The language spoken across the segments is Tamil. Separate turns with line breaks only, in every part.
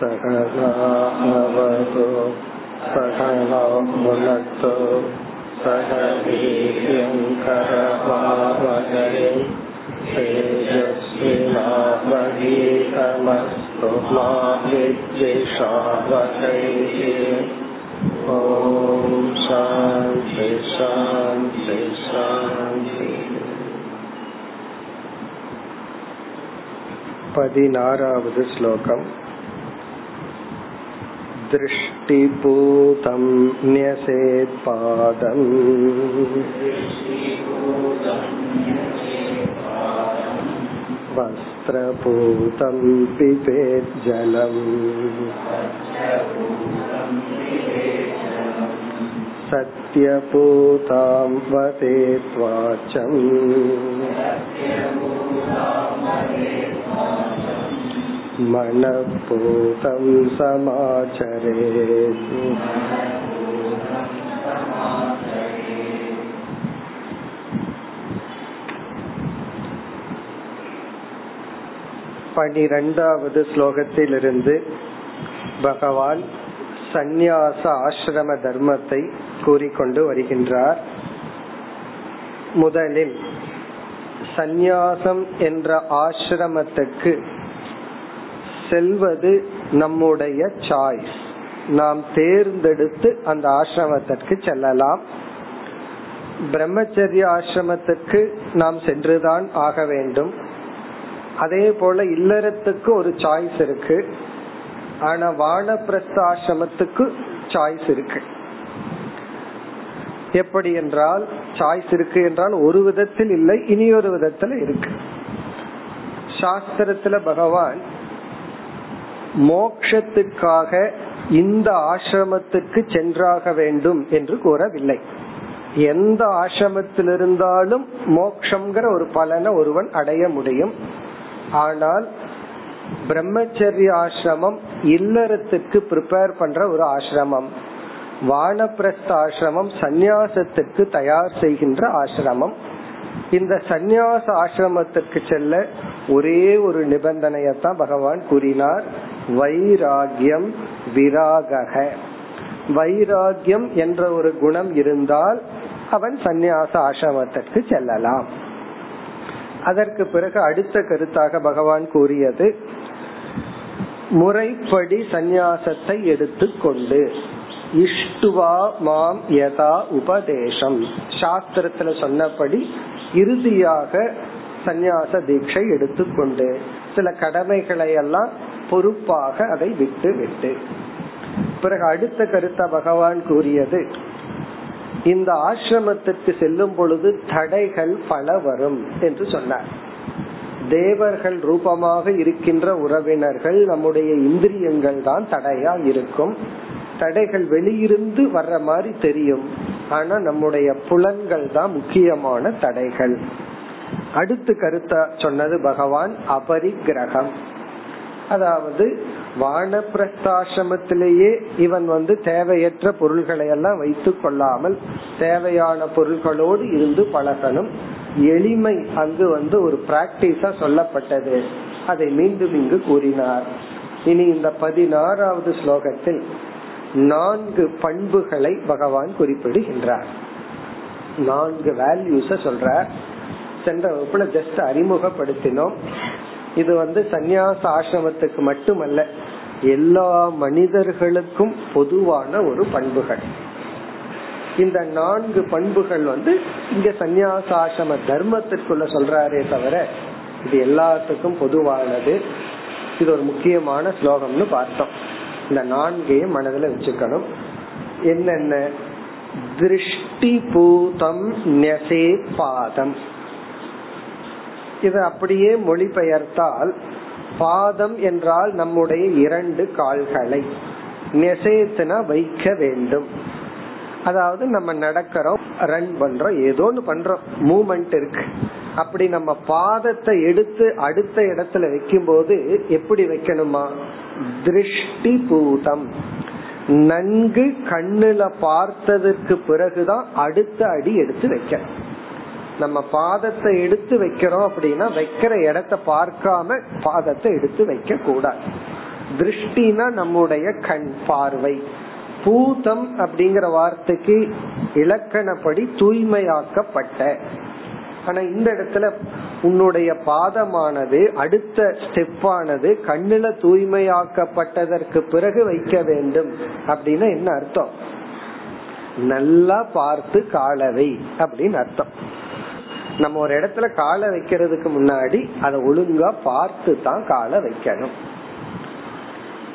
सकलावतु सकलौ भुनक्तु सह वीर्यङ्करवावहै तेजस्विनावधीतमस्तु मा विद्विषावहैः ॐ शान्ति शान्ति शान्ति பதினாறாவது ஸ்லோகம் दृष्टिपूतं न्यसेत्पादम्। वस्त्रपूतं पिबेज्जलम्। सत्यपूतां वदेत्वाचम् मनःपूतं समाचरेत् பனிரெண்டாவது ஸ்லோகத்திலிருந்து பகவான் சந்நியாச ஆசிரம தர்மத்தை கூறிக்கொண்டு வருகின்றார் முதலில் சந்நியாசம் என்ற ஆசிரமத்துக்கு செல்வது நம்முடைய சாய்ஸ் நாம் தேர்ந்தெடுத்து அந்த ஆசிரமத்திற்கு செல்லலாம். பிரம்மச்சரிய ஆசிரமத்திற்கு நாம் சென்றுதான் ஆக வேண்டும். அதே போல இல்லறத்துக்கு ஒரு சாய்ஸ் இருக்கு. ஆனா வானப்பிரஸ்த ஆசிரமத்துக்கு சாய்ஸ் இருக்கு. எப்படி என்றால் சாய்ஸ் இருக்கு என்றால் ஒரு விதத்தில் இல்லை இனி ஒரு விதத்துல இருக்கு. சாஸ்திரத்துல பகவான் மோக்ஷத்துக்காக இந்த ஆசிரமத்துக்கு சென்றாக வேண்டும் என்று கூறவில்லை. எந்த ஆசிரமத்தில் இருந்தாலும் மோக்ஷங்கிற ஒரு பலனை ஒருவன் அடைய முடியும். ஆனால் பிரம்மச்சரிய ஆசிரமம் இல்லறத்துக்கு ப்ரிப்பேர் பண்ற ஒரு ஆசிரமம். வானப்பிரஸ்த ஆசிரமம் சந்நியாசத்துக்கு தயார் செய்கின்ற ஆசிரமம். இந்த சந்நியாச ஆசிரமத்திற்கு செல்ல ஒரே ஒரு நிபந்தனையத்தான் பகவான் கூறினார். வைராகியம் விராகக. வைராகியம் என்ற ஒரு குணம் இருந்தால் அவன் சந்நியாச ஆசிரமத்திற்கு செல்லலாம். அதற்கு பிறகு அடுத்த கருத்தாக பகவான் கூறியது முறைப்படி சந்நியாசத்தை எடுத்துக்கொண்டு இஷ்டுவா மாம் யதா உபதேசம். சாஸ்திரத்துல சொன்னபடி இறுதியாக சந்நியாச தீட்சை எடுத்துக்கொண்டு சில கடமைகளை எல்லாம் பொறுப்பாக அதை விட்டு விட்டு பிறகு அடுத்த கருத்தை பகவான் கூறியது இந்த ஆசிரமத்திற்கு செல்லும் பொழுது தடைகள் பல வரும் என்று சொன்னார். தேவர்கள் ரூபமாக இருக்கின்ற உறவினர்கள் நம்முடைய இந்திரியங்கள் தான் தடையா இருக்கும். தடைகள் வெளியிருந்து வர்ற மாதிரி தெரியும். ஆனா நம்முடைய புலன்கள் தான் முக்கியமான தடைகள். அடுத்து கருத்த சொன்னது பகவான் அபரிக்கிரகம். அதாவது வானப்பிரஸ்தாசிரமத்திலேயே இவன் வந்து தேவையற்ற பொருள்களை எல்லாம் வைத்துக் கொள்ளாமல் தேவையான பொருள்களோடு இருந்து பழகணும். எளிமை அங்கு வந்து ஒரு பிராக்டிஸா சொல்லப்பட்டது. அதை மீண்டும் இங்கு கூறினார். இனி இந்த பதினாறாவது ஸ்லோகத்தில் நான்கு பண்புகளை பகவான் குறிப்பிடுகின்றார். நான்கு வேல்யூஸ சொல்ற சென்ற வகுப்புல ஜஸ்ட் அறிமுகப்படுத்தினோம். இது வந்து சந்நியாச ஆசிரமத்துக்கு மட்டுமல்ல எல்லா மனிதர்களுக்கும் பொதுவான ஒரு பண்புகள். இந்த நான்கு பண்புகள் வந்து இங்க சந்நியாச ஆசிரம தர்மத்திற்குள்ள சொல்றாரே தவிர இது எல்லாத்துக்கும் பொதுவானது. இது ஒரு முக்கியமான ஸ்லோகம்னு பார்த்தோம். இந்த நான்கையும் மனதில் வச்சுக்கணும். என்னென்ன? திருஷ்டி பூதம் நெசே பாதம். இதை அப்படியே மொழிபெயர்த்தால் பாதம் என்றால் நம்முடைய இரண்டு கால்களை நெசேத்தனா வைக்க வேண்டும். அதாவது நம்ம நடக்கிறோம் ரன் பண்றோம் ஏதோ ஒன்று பண்றோம் மூமெண்ட் இருக்கு. அப்படி நம்ம பாதத்தை எடுத்து அடுத்த இடத்துல வைக்கும் போது எப்படி வைக்கணுமா? திருஷ்டி பூதம் நன்கு கண்ணுல பார்த்ததற்கு பிறகுதான் அடுத்த அடி எடுத்து வைக்க நம்ம பாதத்தை எடுத்து வைக்கிறோம் அப்படின்னா வைக்கிற இடத்த பார்க்காம பாதத்தை எடுத்து வைக்க கூடாது. திருஷ்டினா நம்முடைய கண் பார்வை. பூதம் அப்படிங்கிற வார்த்தைக்கு இலக்கணப்படி தூய்மையாக்கப்பட்ட. ஆனா இந்த இடத்துல உன்னுடைய பாதமானது அடுத்த ஸ்டெப்பானது கண்ணுல தூய்மையாக்கப்பட்டதற்கு பிறகு வைக்க வேண்டும் அப்படின்னு என்ன அர்த்தம்? நல்லா பார்த்து காலவை அப்படின்னு அர்த்தம். நம்ம ஒரு இடத்துல காலை வைக்கிறதுக்கு முன்னாடி அதை ஒழுங்கா பார்த்து தான் காலை வைக்கணும்.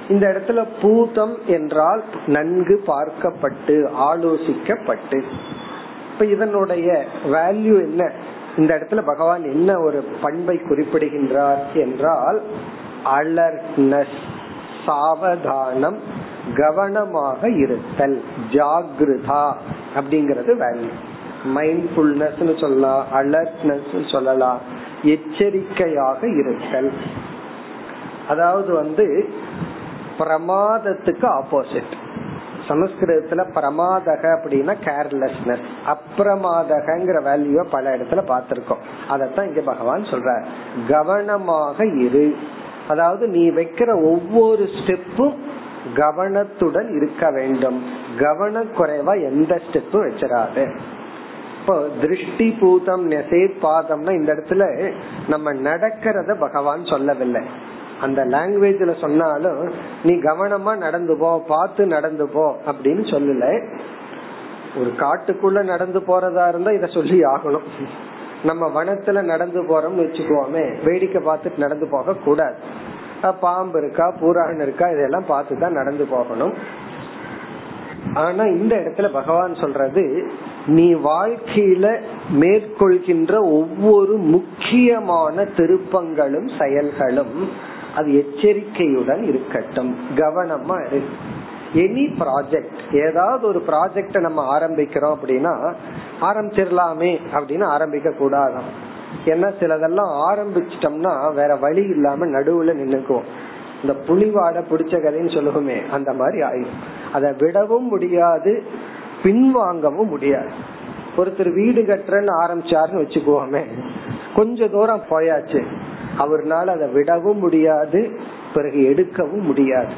இந்த இடத்துல பூதம் என்றால் நன்கு பார்க்கப்பட்டு ஆலோசிக்கப்பட்டு. இப்ப இதனுடைய வேல்யூ என்ன? இந்த இடத்துல பகவான் என்ன ஒரு பண்பை குறிப்பிடுகின்றார் என்றால் அலர்ட்னஸ் சாவதானம் கவனமாக இருத்தல் ஜாகிருதா அப்படிங்கறது வேல்யூ மைண்ட்ஃபுல்னஸ் சொல்லலாம் அலர்ட்னஸ் சொல்லலாம் எச்சரிக்கையாக இருத்தல். அதாவது வந்து பிரமாதத்துக்கு ஆப்போசிட் சமஸ்கிருதத்துல பிரமாதக அப்படின்னா கேர்லெஸ்னஸ் அப்பிரமாதகங்கிற வேல்யூ பல இடத்துல பார்த்திருக்கோம். அதத்தான் இங்க பகவான் சொல்ற கவனமாக இரு. அதாவது நீ வைக்கிற ஒவ்வொரு ஸ்டெப்பும் கவனத்துடன் இருக்க வேண்டும். கவனக்குறைவா எந்த ஸ்டெப்பும் வச்சிடாது இப்போ திருஷ்டி பூதம் நெசே பாதம்னா இந்த இடத்துல நம்ம நடக்கிறத பகவான் சொல்லவில்லை. அந்த லாங்குவேஜ்ல சொன்னாலும் நீ கவனமா நடந்து போ பார்த்து நடந்து போ அப்படின்னு சொல்லல. ஒரு காட்டுக்குள்ள நடந்து போறதா இருந்தா இத சொல்லி ஆகணும். நம்ம வனத்துல நடந்து போறோம்னு வச்சுக்குவோமே வேடிக்கை பார்த்துட்டு நடந்து போக கூடாது பாம்பு இருக்கா பூரான் இருக்கா இதெல்லாம் பார்த்துதான் நடந்து போகணும். ஆனா இந்த இடத்துல பகவான் சொல்றது நீ வாழ்க்கையில மேற்கொள்கின்ற ஒவ்வொரு முக்கியமான திருப்பங்களும் செயல்களும் அது எச்சரிக்கையுடன் இருக்கட்டும். கவனமா இரு. எனி ப்ராஜெக்ட் ஏதாவது ஒரு ப்ராஜெக்ட நம்ம ஆரம்பிக்கிறோம் அப்படின்னா ஆரம்பிச்சிடலாமே அப்படின்னு ஆரம்பிக்க கூடாதான். ஏன்னா சிலதெல்லாம் ஆரம்பிச்சிட்டோம்னா வேற வழி இல்லாம நடுவுல நின்னுக்குவோம். இந்த புலிவாட பிடிச்ச கதைன்னு சொல்லுவோமே அந்த மாதிரி ஆயிடும் அதை விடவும் முடியாது பின்வாங்கவும் முடியாது. ஒருத்தர் வீடு கட்டுறன்னு ஆரம்பிச்சாருன்னு வச்சுக்குவோமே கொஞ்ச தூரம் போயாச்சு அவர்னால அதை விடவும் முடியாது பிறகு எடுக்கவும் முடியாது.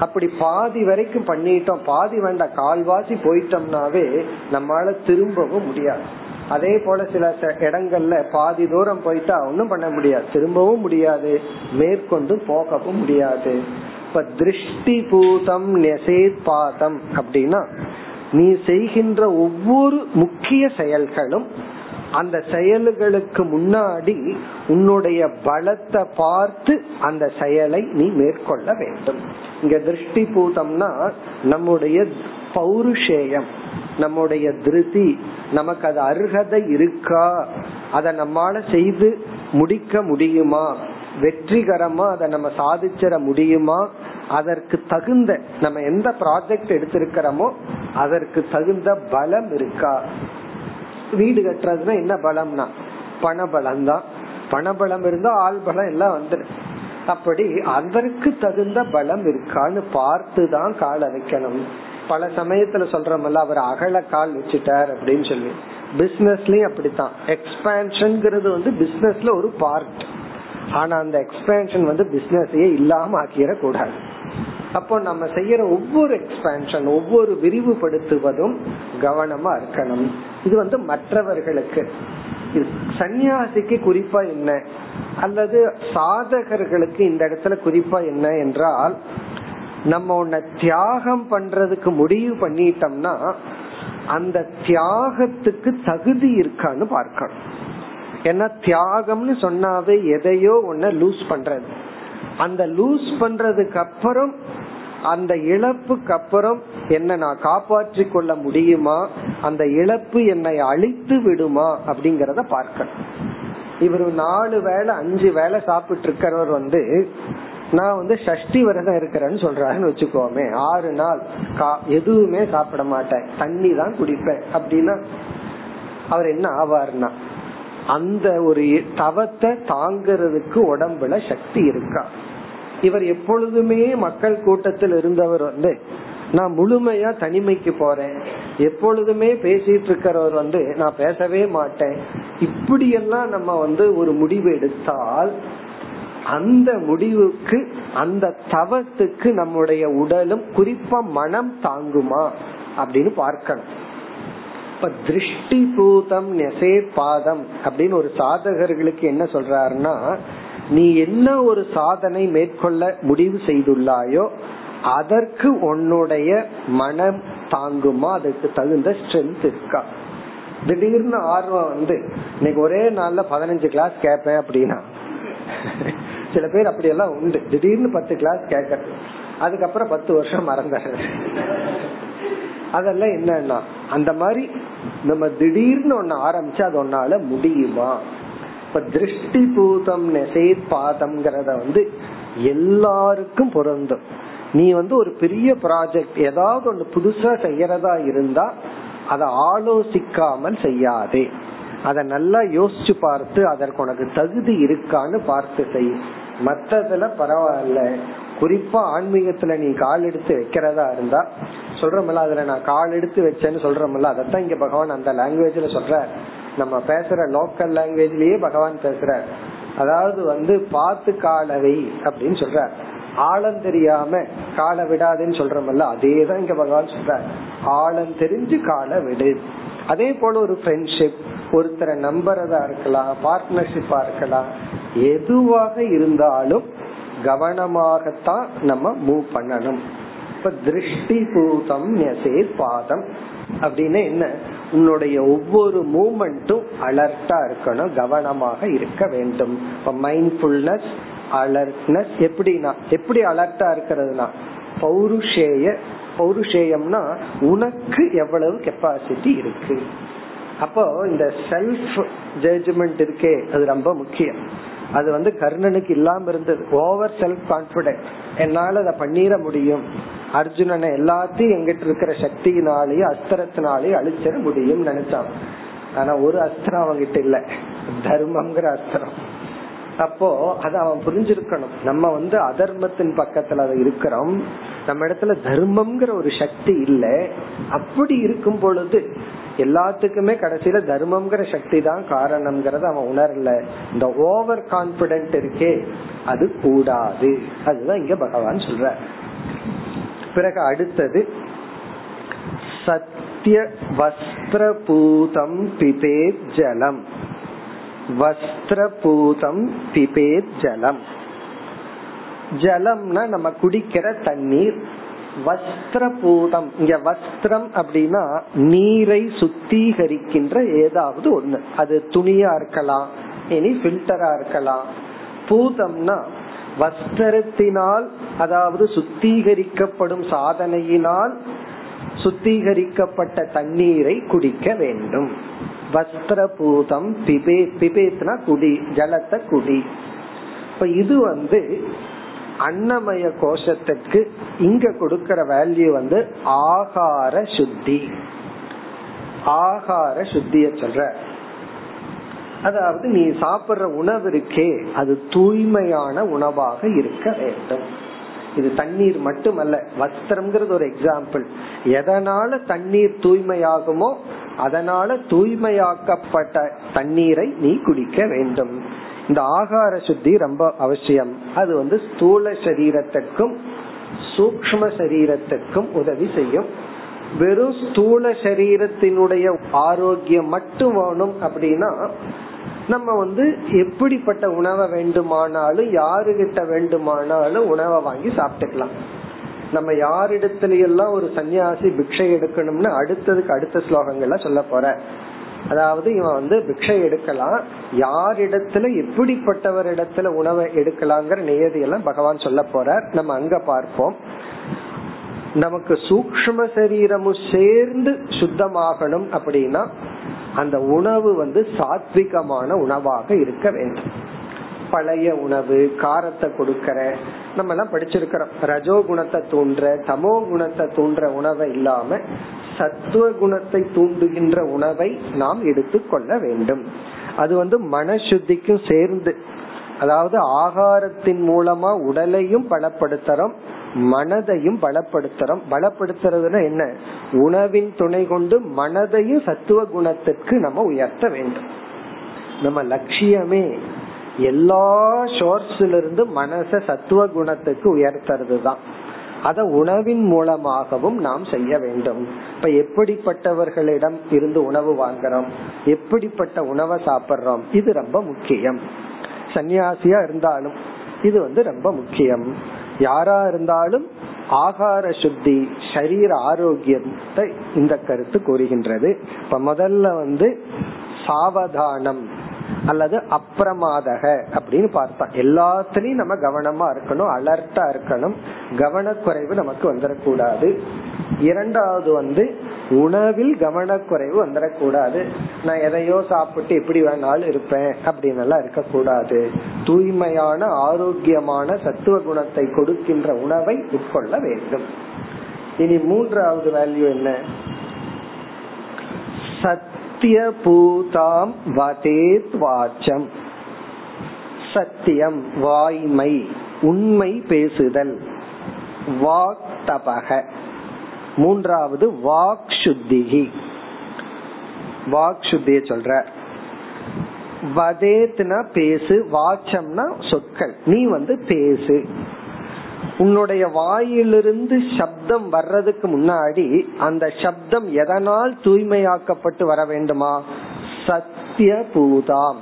அப்படி பாதி வரைக்கும் பண்ணிட்டோம் பாதி வேண்டாம் கால்வாசி போயிட்டோம்னாவே நம்மளால திரும்பவும் முடியாது. அதே போல சில இடங்கள்ல பாதி தூரம் போயிட்டா ஒன்னும் பண்ண முடியாது. திரும்பவும் முடியாது. மேற்கொண்டு போகவும் முடியாது. இப்ப திருஷ்டி பூதம் பாதம் அப்படின்னா நீ செய்கின்ற ஒவ்வொரு முக்கிய செயல்களும் அந்த செயல்களுக்கு முன்னாடி உன்னுடைய பலத்தை பார்த்து அந்த செயலை நீ மேற்கொள்ள வேண்டும். இங்க திருஷ்டி பூதம்னா நம்முடைய பௌருஷேயம். நம்முடைய திருதி நமக்கு அது அருகதை இருக்கா? அதை நம்மால செய்து முடிக்க முடியுமா? வெற்றிகரமா அதை நம்ம சாதிச்சிட முடியுமா? அதற்கு தகுந்த நம்ம எந்த ப்ராஜெக்ட் எடுத்திருக்கிறோமோ அதற்கு தகுந்த பலம் இருக்கா? வீடு கட்டுறதுன்னா என்ன பலம்னா? பணபலம் தான் பணபலம் இருந்தா ஆள் பலம் எல்லாம் வந்துடும் அப்படி அதற்கு தகுந்த பலம் இருக்கான்னு பார்த்து தான் கால் வைக்கணும் பல சமயத்துல சொல்றமல்ல அவர் அகல கால் வச்சுட்டார் அப்படின்னு சொல்லி. பிசினஸ்லயும் அப்படித்தான். எக்ஸ்பேன்ஷன்ங்கிறது வந்து பிசினஸ்ல ஒரு பார்ட் ஆனா அந்த எக்ஸ்பேன்ஷன் வந்து பிசினஸையே இல்லாம ஆக்கிட கூடாது அப்போ நம்ம செய்யற ஒவ்வொரு எக்ஸ்பேன்ஷன் ஒவ்வொரு விரிவுபடுத்துவதும் கவனமா இருக்கணும். இது வந்து மற்றவர்களுக்கு. சன்னியாசிக்கு குறிப்பா என்ன? அல்லது சாதகர்களுக்கு இந்த இடத்துல குறிப்பா என்ன என்றால் நம்ம உன்னை தியாகம் பண்றதுக்கு முடிவு பண்ணிட்டோம்னா அந்த தியாகத்துக்கு தகுதி இருக்கான்னு பார்க்கணும். ஏன்னா தியாகம்னு சொன்னாவே எதையோ ஒன்ன லூஸ் பண்றது. அந்த லூஸ் பண்றதுக்கு அப்புறம் அந்த இழப்புக்கு அப்புறம் என்ன நான் காப்பாற்றி கொள்ள முடியுமா? அந்த இழப்பு என்னை அழித்து விடுமா? அப்படிங்கறத பார்க்கணும். இவர் நாலு வேலை அஞ்சு வேலை சாப்பிட்டு இருக்கிறவர் வந்து நான் வந்து சஷ்டி விரதம் இருக்கிறேன்னு சொல்றாருன்னு வச்சுக்கோமே. ஆறு நாள் எதுவுமே சாப்பிட மாட்டேன். தண்ணி தான் குடிப்பேன். அப்படின்னா அவர் என்ன ஆவார்னா அந்த ஒரு தவத்தை தாங்கிறதுக்கு உடம்புல சக்தி இருக்கா? இவர் எப்பொழுதுமே மக்கள் கூட்டத்தில் இருந்தவர் வந்து நான் முழுமையா தனிமைக்கு போறேன். எப்பொழுதுமே பேசிட்டு இருக்கிறவர் வந்து நான் பேசவே மாட்டேன். இப்படியெல்லாம் நம்ம வந்து ஒரு முடிவு எடுத்தால் அந்த முடிவுக்கு அந்த தவத்துக்கு நம்முடைய உடலும் குறிப்பா மனம் தாங்குமா அப்படின்னு பார்க்கணும். இப்ப திருஷ்டி பூதம் நெசே பாதம் அப்படின்னு ஒரு சாதகர்களுக்கு என்ன சொல்றாருன்னா நீ என்ன ஒரு சாதனை மேற்கொள்ள முடிவு செய்துள்ளாயோ அதற்கு உன்னுடைய மனம் தாங்குமா அதுக்கு தகுந்த ஸ்ட்ரென்த் இருக்கா. திடீர்னு ஆர்வம் வந்து இன்னைக்கு ஒரே நாள்ல பதினஞ்சு கிளாஸ் கேட்பேன் அப்படின்னா சில பேர் அப்படியெல்லாம் உண்டு. திடீர்னு பத்து கிளாஸ் கேட்கறது. அதுக்கப்புறம் பத்து வருஷம் மறந்துடுறது அதெல்லாம் என்னன்னா அந்த மாதிரி நம்ம திடீர்னு ஒன்னு ஆரம்பிச்சு அது ஒன்னால முடியுமா? இப்ப திருஷ்டி பூதம் நெசே பாதம்ங்கிறத வந்து எல்லாருக்கும் பொருந்தும். நீ வந்து ஒரு பெரிய ப்ராஜெக்ட் ஏதாவது ஒண்ணு புதுசா செய்யறதா இருந்தா அதை ஆலோசிக்காமல் செய்யாதே. அதை நல்லா யோசிச்சு பார்த்து அதற்கு உனக்கு தகுதி இருக்கான்னு பார்த்து செய். மத்ததுல பரவாயில்ல. குறிப்பா ஆன்மீகத்துல நீ கால் எடுத்து வைக்கிறதா இருந்தா சொல்றமல்ல அதுல நான் கால் எடுத்து வச்சேன்னு சொல்றமல்ல அதத்தான் இங்க பகவான் அந்த லாங்குவேஜ்ல சொல்ற. நம்ம பேசுற லோக்கல் லாங்குவேஜ்லயே பகவான் பேசுற அதாவது வந்து பார்த்து காலவை அப்படின்னு சொல்ற ஆழம் தெரியாம காலை விடாதுன்னு சொல்றமல்ல அதேதான் இங்க பகவான் சொல்ற ஆழம் தெரிஞ்சு காலை விடு. அதே போல ஒரு ஃப்ரெண்ட்ஷிப் ஒருத்தரை நம்புறதா இருக்கலாம் பார்ட்னர்ஷிப்பா இருக்கலாம் எதுவாக இருந்தாலும் கவனமாகத்தான் நம்ம மூவ் பண்ணணும். இப்ப திருஷ்டி பூதம் பாதம் அப்படின்னு என்ன? உன்னுடைய ஒவ்வொரு மூமெண்ட்டும் அலர்ட்டா இருக்கணும் கவனமாக இருக்க வேண்டும். இப்ப மைண்ட்ஃபுல்னஸ் அலர்ட்னஸ் எப்படின்னா எப்படி அலர்ட்டா இருக்கிறதுனா பௌருஷேய பௌருஷேயம்னா உனக்கு எவ்வளவு கெப்பாசிட்டி இருக்கு. அப்போ இந்த செல்ஃப் ஜட்ஜ்மெண்ட் இருக்கே அது ரொம்ப முக்கியம். அது வந்து கர்ணனுக்கு இல்லாம இருந்தது. ஓவர் செல்ஃப் கான்பிடன்ஸ் என்னால அதை பண்ணிட முடியும். அர்ஜுனனை எல்லாத்தையும் எங்கிட்ட இருக்கிற சக்தியினாலேயும் அஸ்திரத்தினாலேயும் அழிச்சிட முடியும் நினைச்சான். ஆனா ஒரு அஸ்திரம் அவங்கிட்ட இல்ல. தர்மம்ங்கிற அஸ்திரம். அப்போ அத அவன் புரிஞ்சிருக்கணும். நம்ம வந்து அதர்மத்தின் பக்கத்துல இருக்கிறோம். நம்ம இடத்துல தர்மம்ங்கிற ஒரு சக்தி இல்ல. அப்படி இருக்கும் பொழுது எல்லாத்துக்குமே கடைசியில தர்மம்ங்கிற சக்தி தான் காரணம்ங்கறத அவன் உணரல. இந்த ஓவர் கான்பிடன்ட் இருக்கே அது கூடாது. அதுதான் இங்க பகவான் சொல்ற. பிறகு அடுத்தது சத்திய வஸ்திரபூதம் பிதே ஜலம். வஸ்திரபூதம் பிபேத் ஜலம். ஜலம்னா நம்ம குடிக்கிற தண்ணீர். வஸ்திரபூதம். இங்க வஸ்திரம் அப்படின்னா நீரை சுத்திகரிக்கின்ற ஏதாவது ஒண்ணு. அது துணியா இருக்கலாம் இனி பில்டரா இருக்கலாம். பூதம்னா வஸ்திரத்தினால் அதாவது சுத்திகரிக்கப்படும் சாதனையினால் சுத்திகரிக்கப்பட்ட தண்ணீரை குடிக்க வேண்டும். வஸ்திரபூதம் பிபே பிபேத்னா குடி ஜலத்தை குடி. இப்ப இது வந்து அன்னமய கோஷத்துக்கு இங்க கொடுக்கற வேல்யூ வந்து ஆகார சுத்தி. ஆகார சுத்திய சொல்ற. அதாவது நீ சாப்பிடுற உணவு இருக்கே அது தூய்மையான உணவாக இருக்க வேண்டும். இது தண்ணீர் மட்டுமல்ல வஸ்திரம்ங்கிறது ஒரு எக்ஸாம்பிள் எதனால தண்ணீர் தூய்மையாகுமோ அதனால தூய்மையாக்கப்பட்ட தண்ணீரை நீ குடிக்க வேண்டும். இந்த ஆகார சுத்தி ரொம்ப அவசியம். அது வந்து ஸ்தூல சரீரத்துக்கும் சூக்ம சரீரத்துக்கும் உதவி செய்யும். வெறும் ஸ்தூல சரீரத்தினுடைய ஆரோக்கியம் மட்டும் வேணும் அப்படின்னா நம்ம வந்து எப்படிப்பட்ட உணவை வேண்டுமானாலும் யாருகிட்ட வேண்டுமானாலும் உணவை வாங்கி சாப்பிட்டுக்கலாம். நம்ம யாரிடத்துல எல்லாம் ஒரு சன்னியாசி பிக்ஷை எடுக்கணும்னு அடுத்ததுக்கு அடுத்த ஸ்லோகங்கள்ல சொல்ல போற. அதாவது இவன் வந்து பிக்ஷை எடுக்கலாம். யாரிடத்துல எப்படிப்பட்டவர் இடத்துல உணவை எடுக்கலாங்கிற நியதியெல்லாம் பகவான் சொல்ல போறார். நம்ம அங்க பார்ப்போம். நமக்கு சூக்ம சரீரமும் சேர்ந்து சுத்தமாகணும் அப்படின்னா அந்த உணவு வந்து சாத்விகமான உணவாக இருக்க வேண்டும். பழைய உணவு காரத்தை கொடுக்கற நம்ம எல்லாம் படிச்சிருக்கிறோம். ரஜோ குணத்தை தூண்டுற தமோ குணத்தை தூண்டுற உணவை இல்லாம சத்துவ குணத்தை தூண்டுகின்ற உணவை நாம் எடுத்துக்கொள்ள வேண்டும். அது வந்து மனசுத்திக்கும் சேர்ந்து அதாவது ஆகாரத்தின் மூலமா உடலையும் பலப்படுத்துறோம் மனதையும் பலப்படுத்துறோம். பலப்படுத்துறதுன்னா என்ன? உணவின் துணை கொண்டு மனதையும் சத்துவ குணத்திற்கு நம்ம உயர்த்த வேண்டும். நம்ம லட்சியமே எல்லா சோர்ஸ்ல இருந்து மனச சத்துவ குணத்துக்கு உயர்த்துறது தான் அத உணவின் மூலமாகவும் நாம் செய்ய வேண்டும். இப்ப எப்படிப்பட்டவர்களிடம் இருந்து உணவு வாங்குறோம்? எப்படிப்பட்ட உணவை சாப்பிடுறோம்? இது ரொம்ப முக்கியம். சன்னியாசியா இருந்தாலும் இது வந்து ரொம்ப முக்கியம். யாரா இருந்தாலும் ஆகார சுத்தி சரீர ஆரோக்கியத்தை இந்த கருத்து கூறுகின்றது. இப்ப முதல்ல வந்து சாவதானம். அல்லது அப்பிரமாதக அப்படின்னு பார்த்தா எல்லாத்துலயும் நம்ம கவனமா இருக்கணும் அலர்ட்டா இருக்கணும். கவனக்குறைவு நமக்கு வந்துடக்கூடாது இரண்டாவது வந்து உணவில் கவனக்குறைவு வந்துடக்கூடாது நான் எதையோ சாப்பிட்டு எப்படி வேணாலும் இருப்பேன் அப்படின்னு எல்லாம் இருக்கக்கூடாது. தூய்மையான ஆரோக்கியமான சத்துவ குணத்தை கொடுக்கின்ற உணவை உட்கொள்ள வேண்டும். இனி மூன்றாவது வேல்யூ என்ன? சத் சத்திய பூதாம் வதேத் வாச்சம். சத்தியம் வாய்மை உண்மை பேசுதல். வாக் தபக மூன்றாவது வாக் சுத்திகி வாக் சுத்திய சொல்ற. வதேத்னா பேசு வாச்சம்னா சொற்கள். நீ வந்து பேசு. உன்னுடைய வாயிலிருந்து சப்தம் வர்றதுக்கு முன்னாடி அந்த சப்தம் எதனால் தூய்மையாக்கப்பட்டு வர வேண்டுமா? சத்திய பூதாம்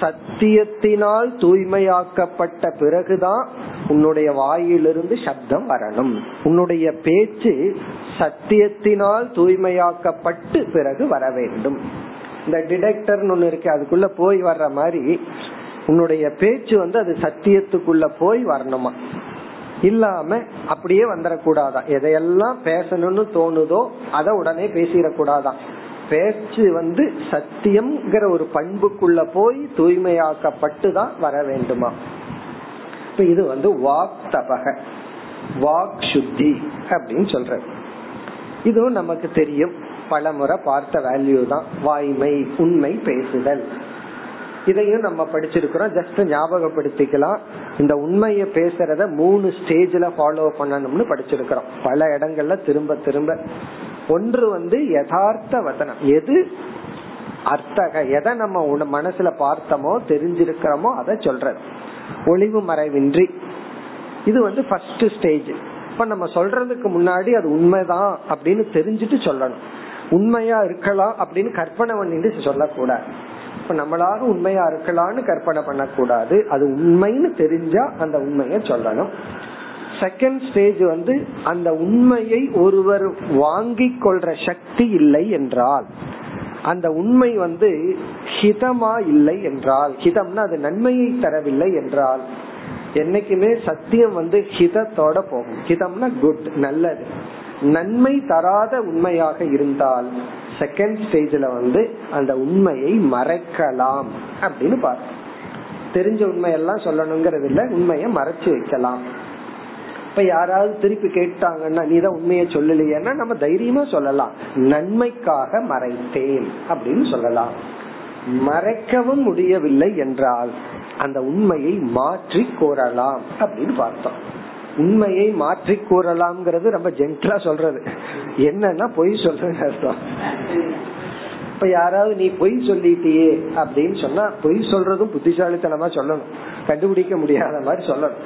சத்தியத்தினால் தூய்மையாக்கப்பட்ட பிறகுதான் உன்னுடைய வாயிலிருந்து சப்தம் வரணும். உன்னுடைய பேச்சு சத்தியத்தினால் தூய்மையாக்கப்பட்டு பிறகு வர வேண்டும். இந்த டிடெக்டர் ஒண்ணு இருக்கு அதுக்குள்ள போய் வர்ற மாதிரி உன்னுடைய பேச்சு வந்து அது சத்தியத்துக்குள்ள போய் வரணுமா? இல்லாம அப்படியே வந்துடக்கூடாதான் எதையெல்லாம் பேசணும்னு தோணுதோ அதை உடனே பேசிடக்கூடாதான் பேச்சு வந்து சத்தியம்ங்கிற ஒரு பண்புக்குள்ள போய் தூய்மையாக்கப்பட்டு தான் வர வேண்டுமா? இப்ப இது வந்து வாக் தபக வாக் சுத்தி அப்படின்னு சொல்ற இதுவும் நமக்கு தெரியும். பலமுறை பார்த்த வேல்யூ தான். வாய்மை உண்மை பேசுதல். இதையும் நம்ம படிச்சிருக்கிறோம். ஜஸ்ட் ஞாபகப்படுத்திக்கலாம். இந்த உண்மையை பேசுறத மூணு ஸ்டேஜ்ல ஃபாலோ பண்ணணும்னு படிச்சிருக்கிறோம். பல இடங்கள்ல திரும்ப திரும்ப. ஒன்று வந்து யதார்த்த வசனம். எது? அர்த்தக. எதை நம்ம மனசுல பார்த்தோமோ தெரிஞ்சிருக்கிறோமோ அதை சொல்றது. ஒளிவு மறைவின்றி. இது வந்து ஃபர்ஸ்ட் ஸ்டேஜ் இப்ப நம்ம சொல்றதுக்கு முன்னாடி அது உண்மைதான் அப்படின்னு தெரிஞ்சுட்டு சொல்லணும். உண்மையா இருக்கலாம் அப்படின்னு கற்பனை பண்ணிட்டு சொல்லக்கூடாது. இப்ப நம்மளாக உண்மையா இருக்கலாம்னு கற்பனை பண்ணக்கூடாது. அது உண்மைன்னு தெரிஞ்சா அந்த உண்மைய சொல்லணும். செகண்ட் ஸ்டேஜ் வந்து அந்த உண்மையை ஒருவர் வாங்கி கொள்ற சக்தி இல்லை என்றால் அந்த உண்மை வந்து ஹிதமா இல்லை என்றால் ஹிதம்னா அது நன்மையை தரவில்லை என்றால் என்னைக்குமே சத்தியம் வந்து ஹிதத்தோட போகும். ஹிதம்னா குட் நல்லது. நன்மை தராத உண்மையாக இருந்தால் செகண்ட் ஸ்டேஜ்ல வந்து அந்த உண்மையை மறைக்கலாம் அப்படின்னு பார்த்தோம் தெரிஞ்ச உண்மையெல்லாம் சொல்லணுங்கிறது இல்ல உண்மையை மறைச்சு வைக்கலாம். இப்ப யாராவது திருப்பி கேட்டாங்கன்னா நீ தான் உண்மையை சொல்லலையேன்னா நம்ம தைரியமா சொல்லலாம். நன்மைக்காக மறைத்தேன் அப்படின்னு சொல்லலாம். மறைக்கவும் முடியவில்லை என்றால் அந்த உண்மையை மாற்றி கூறலாம் அப்படின்னு பார்த்தோம். உண்மையை மாற்றி கூறலாம்ங்கிறது ரொம்ப ஜென்டலா சொல்றது. என்னன்னா பொய் சொல்றது அர்த்தம். இப்ப யாராவது நீ பொய் சொல்லிட்டியே அப்படின்னு சொன்னா பொய் சொல்றதும் புத்திசாலித்தனமா சொல்லணும். கண்டுபிடிக்க முடியாத மாதிரி சொல்லணும்.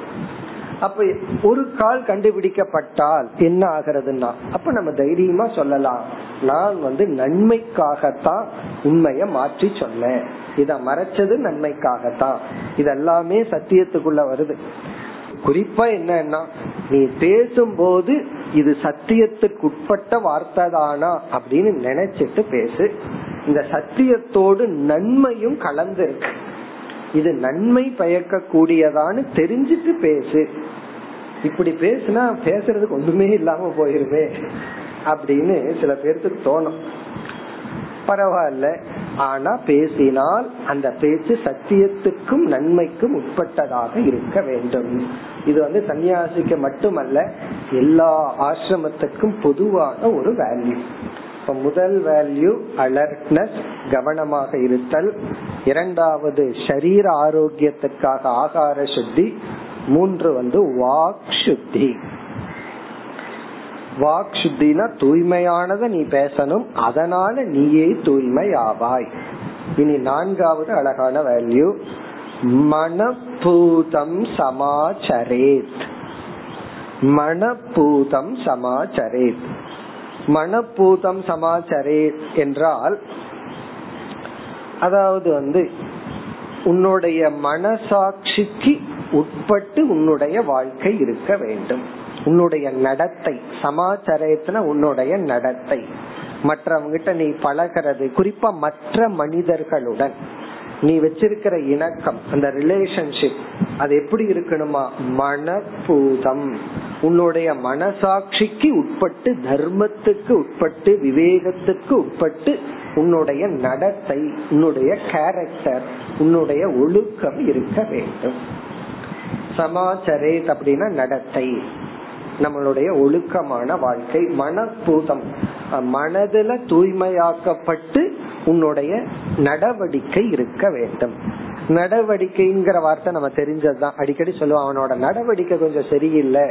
அப்ப ஒரு கால் கண்டுபிடிக்கப்பட்டால் என்ன ஆகிறதுனா அப்ப நம்ம தைரியமா சொல்லலாம். நான் வந்து நன்மைக்காகத்தான் உண்மைய மாற்றி சொன்னேன். இத மறைச்சது நன்மைக்காகத்தான். இதெல்லாமே சத்தியத்துக்குள்ள வருது. குறிப்பா என்னன்னா நீ பேசும்போது இது சத்தியத்துக்கு உட்பட்ட வார்த்தை தானா அப்படின்னு நினைச்சிட்டு பேசு. இந்த சத்தியத்தோடு நன்மையும் கலந்து இருக்கு இது நன்மை பயக்க கூடியதான்னு தெரிஞ்சிட்டு பேசு. இப்படி பேசுனா பேசுறதுக்கு ஒண்ணுமே இல்லாம போயிருமே அப்படின்னு சில பேருக்கு தோணும். பரவாயில்ல. ஆனா பேசினால் அந்த பேச்சு சத்தியத்துக்கும் நன்மைக்கும் உட்பட்டதாக இருக்க வேண்டும். இது வந்து சன்னியாசிக்கு மட்டுமல்ல எல்லா ஆசிரமத்துக்கும் பொதுவான ஒரு வேல்யூ இப்ப முதல் வேல்யூ அலர்ட்னஸ் கவனமாக இருத்தல். இரண்டாவது ஷரீர ஆரோக்கியத்துக்காக ஆகார சுத்தி. மூன்று வந்து வாக் சுத்தி. வாக் சுத்தினா தூய்மையானத நீ பேசணும் அதனால நீயே தூய்மை ஆவாய் இனி நான்காவது அழகான வேல்யூ மனப்பூதம் சமாச்சரேத். மனப்பூதம் சமாச்சரேத். மனப்பூதம் சமாச்சரேத் என்றால் அதாவது வந்து உன்னுடைய மனசாட்சிக்கு உட்பட்டு உன்னுடைய வாழ்க்கை இருக்க வேண்டும். உன்னுடைய நடத்தை சமாச்சாரத்துல உன்னுடைய நடத்தை. மற்றவங்கிட்ட நீ பழகிறது குறிப்பா மற்ற மனிதர்களுடன் நீ வச்சிருக்கிற இணக்கம் அந்த ரிலேஷன்ஷிப் அது எப்படி இருக்கணுமா? மனப்பூதம். உன்னுடைய மனசாட்சிக்கு உட்பட்டு தர்மத்துக்கு உட்பட்டு விவேகத்துக்கு உட்பட்டு உன்னுடைய நடத்தை உன்னுடைய கேரக்டர் உன்னுடைய ஒழுக்கம் இருக்க வேண்டும். சமாச்சரேத் அப்படின்னா நடத்தை. நம்மளுடைய ஒழுக்கமான வாழ்க்கை மனப்பூதம். மனதுல தூய்மையாக்கப்பட்டு உன்னுடைய நடவடிக்கை இருக்க வேண்டும். நடவடிக்கைங்கிற வார்த்தை நம்ம தெரிஞ்சதுதான். அடிக்கடி சொல்லுவோம் அவனோட நடவடிக்கை கொஞ்சம் சரியில்லை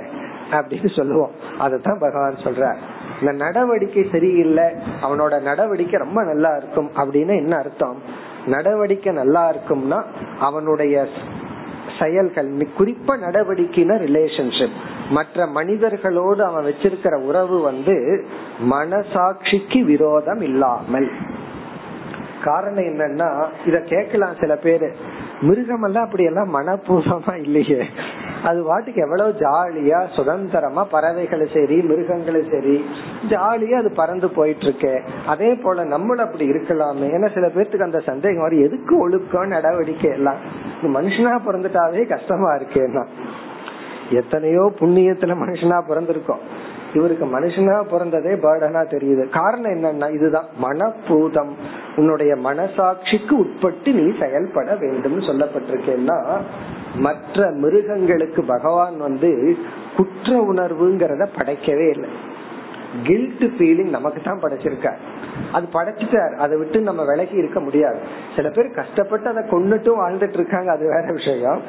அப்படின்னு சொல்லுவோம். அதத்தான் பகவான் சொல்ற இந்த நடவடிக்கை சரியில்லை அவனோட நடவடிக்கை ரொம்ப நல்லா இருக்கும் அப்படின்னு என்ன அர்த்தம்? நடவடிக்கை நல்லா இருக்கும்னா அவனுடைய செயல்கள் குறிப்பா நடவடிக்கைனா ரிலேஷன்ஷிப் மற்ற மனிதர்களோடு அவன் வச்சிருக்கிற உறவு வந்து மனசாட்சிக்கு விரோதம் இல்லாமல். காரணம் என்னன்னா இத கேட்கலாம் சில பேரு. மிருகமெல்லாம் அப்படி எல்லாம் மனப்பூர்வமா இல்லையே. அது வாட்டுக்கு எவ்வளவு ஜாலியா சுதந்திரமா பறவைகளும் சரி மிருகங்களும் சரி ஜாலியா அது பறந்து போயிட்டு இருக்கு அதே போல நம்மளும் அப்படி இருக்கலாமே. ஏன்னா சில பேர்த்துக்கு அந்த சந்தேகம் வரும் எதுக்கு ஒழுக்கம் நடவடிக்கை எல்லாம்? மனுஷனா பிறந்துட்டாவே கஷ்டமா இருக்கேன்னா. எத்தனையோ புண்ணியத்துல மனுஷனா பிறந்திருக்கோம். இவருக்கு மனுஷனா பிறந்ததே பேர்டனா தெரியுது. காரணம் என்னன்னா இதுதான். மனப்பூதம். உன்னுடைய மனசாட்சிக்கு உட்பட்டு நீ செயல்பட வேண்டும் சொல்லப்பட்டிருக்கேன்னா மற்ற மிருகங்களுக்கு பகவான் வந்து குற்ற உணர்வுங்கிறத படைக்கவே இல்லை. கில்ட் ஃபீலிங் நமக்கு தான் படைச்சிருக்கார். அது படைச்சிட்டார். அதை விட்டு நம்ம விலகி இருக்க முடியாது. சில பேர் கஷ்டப்பட்டு அதை கொண்டுட்டும் வாழ்ந்துட்டு இருக்காங்க. அது வேற விஷயம்.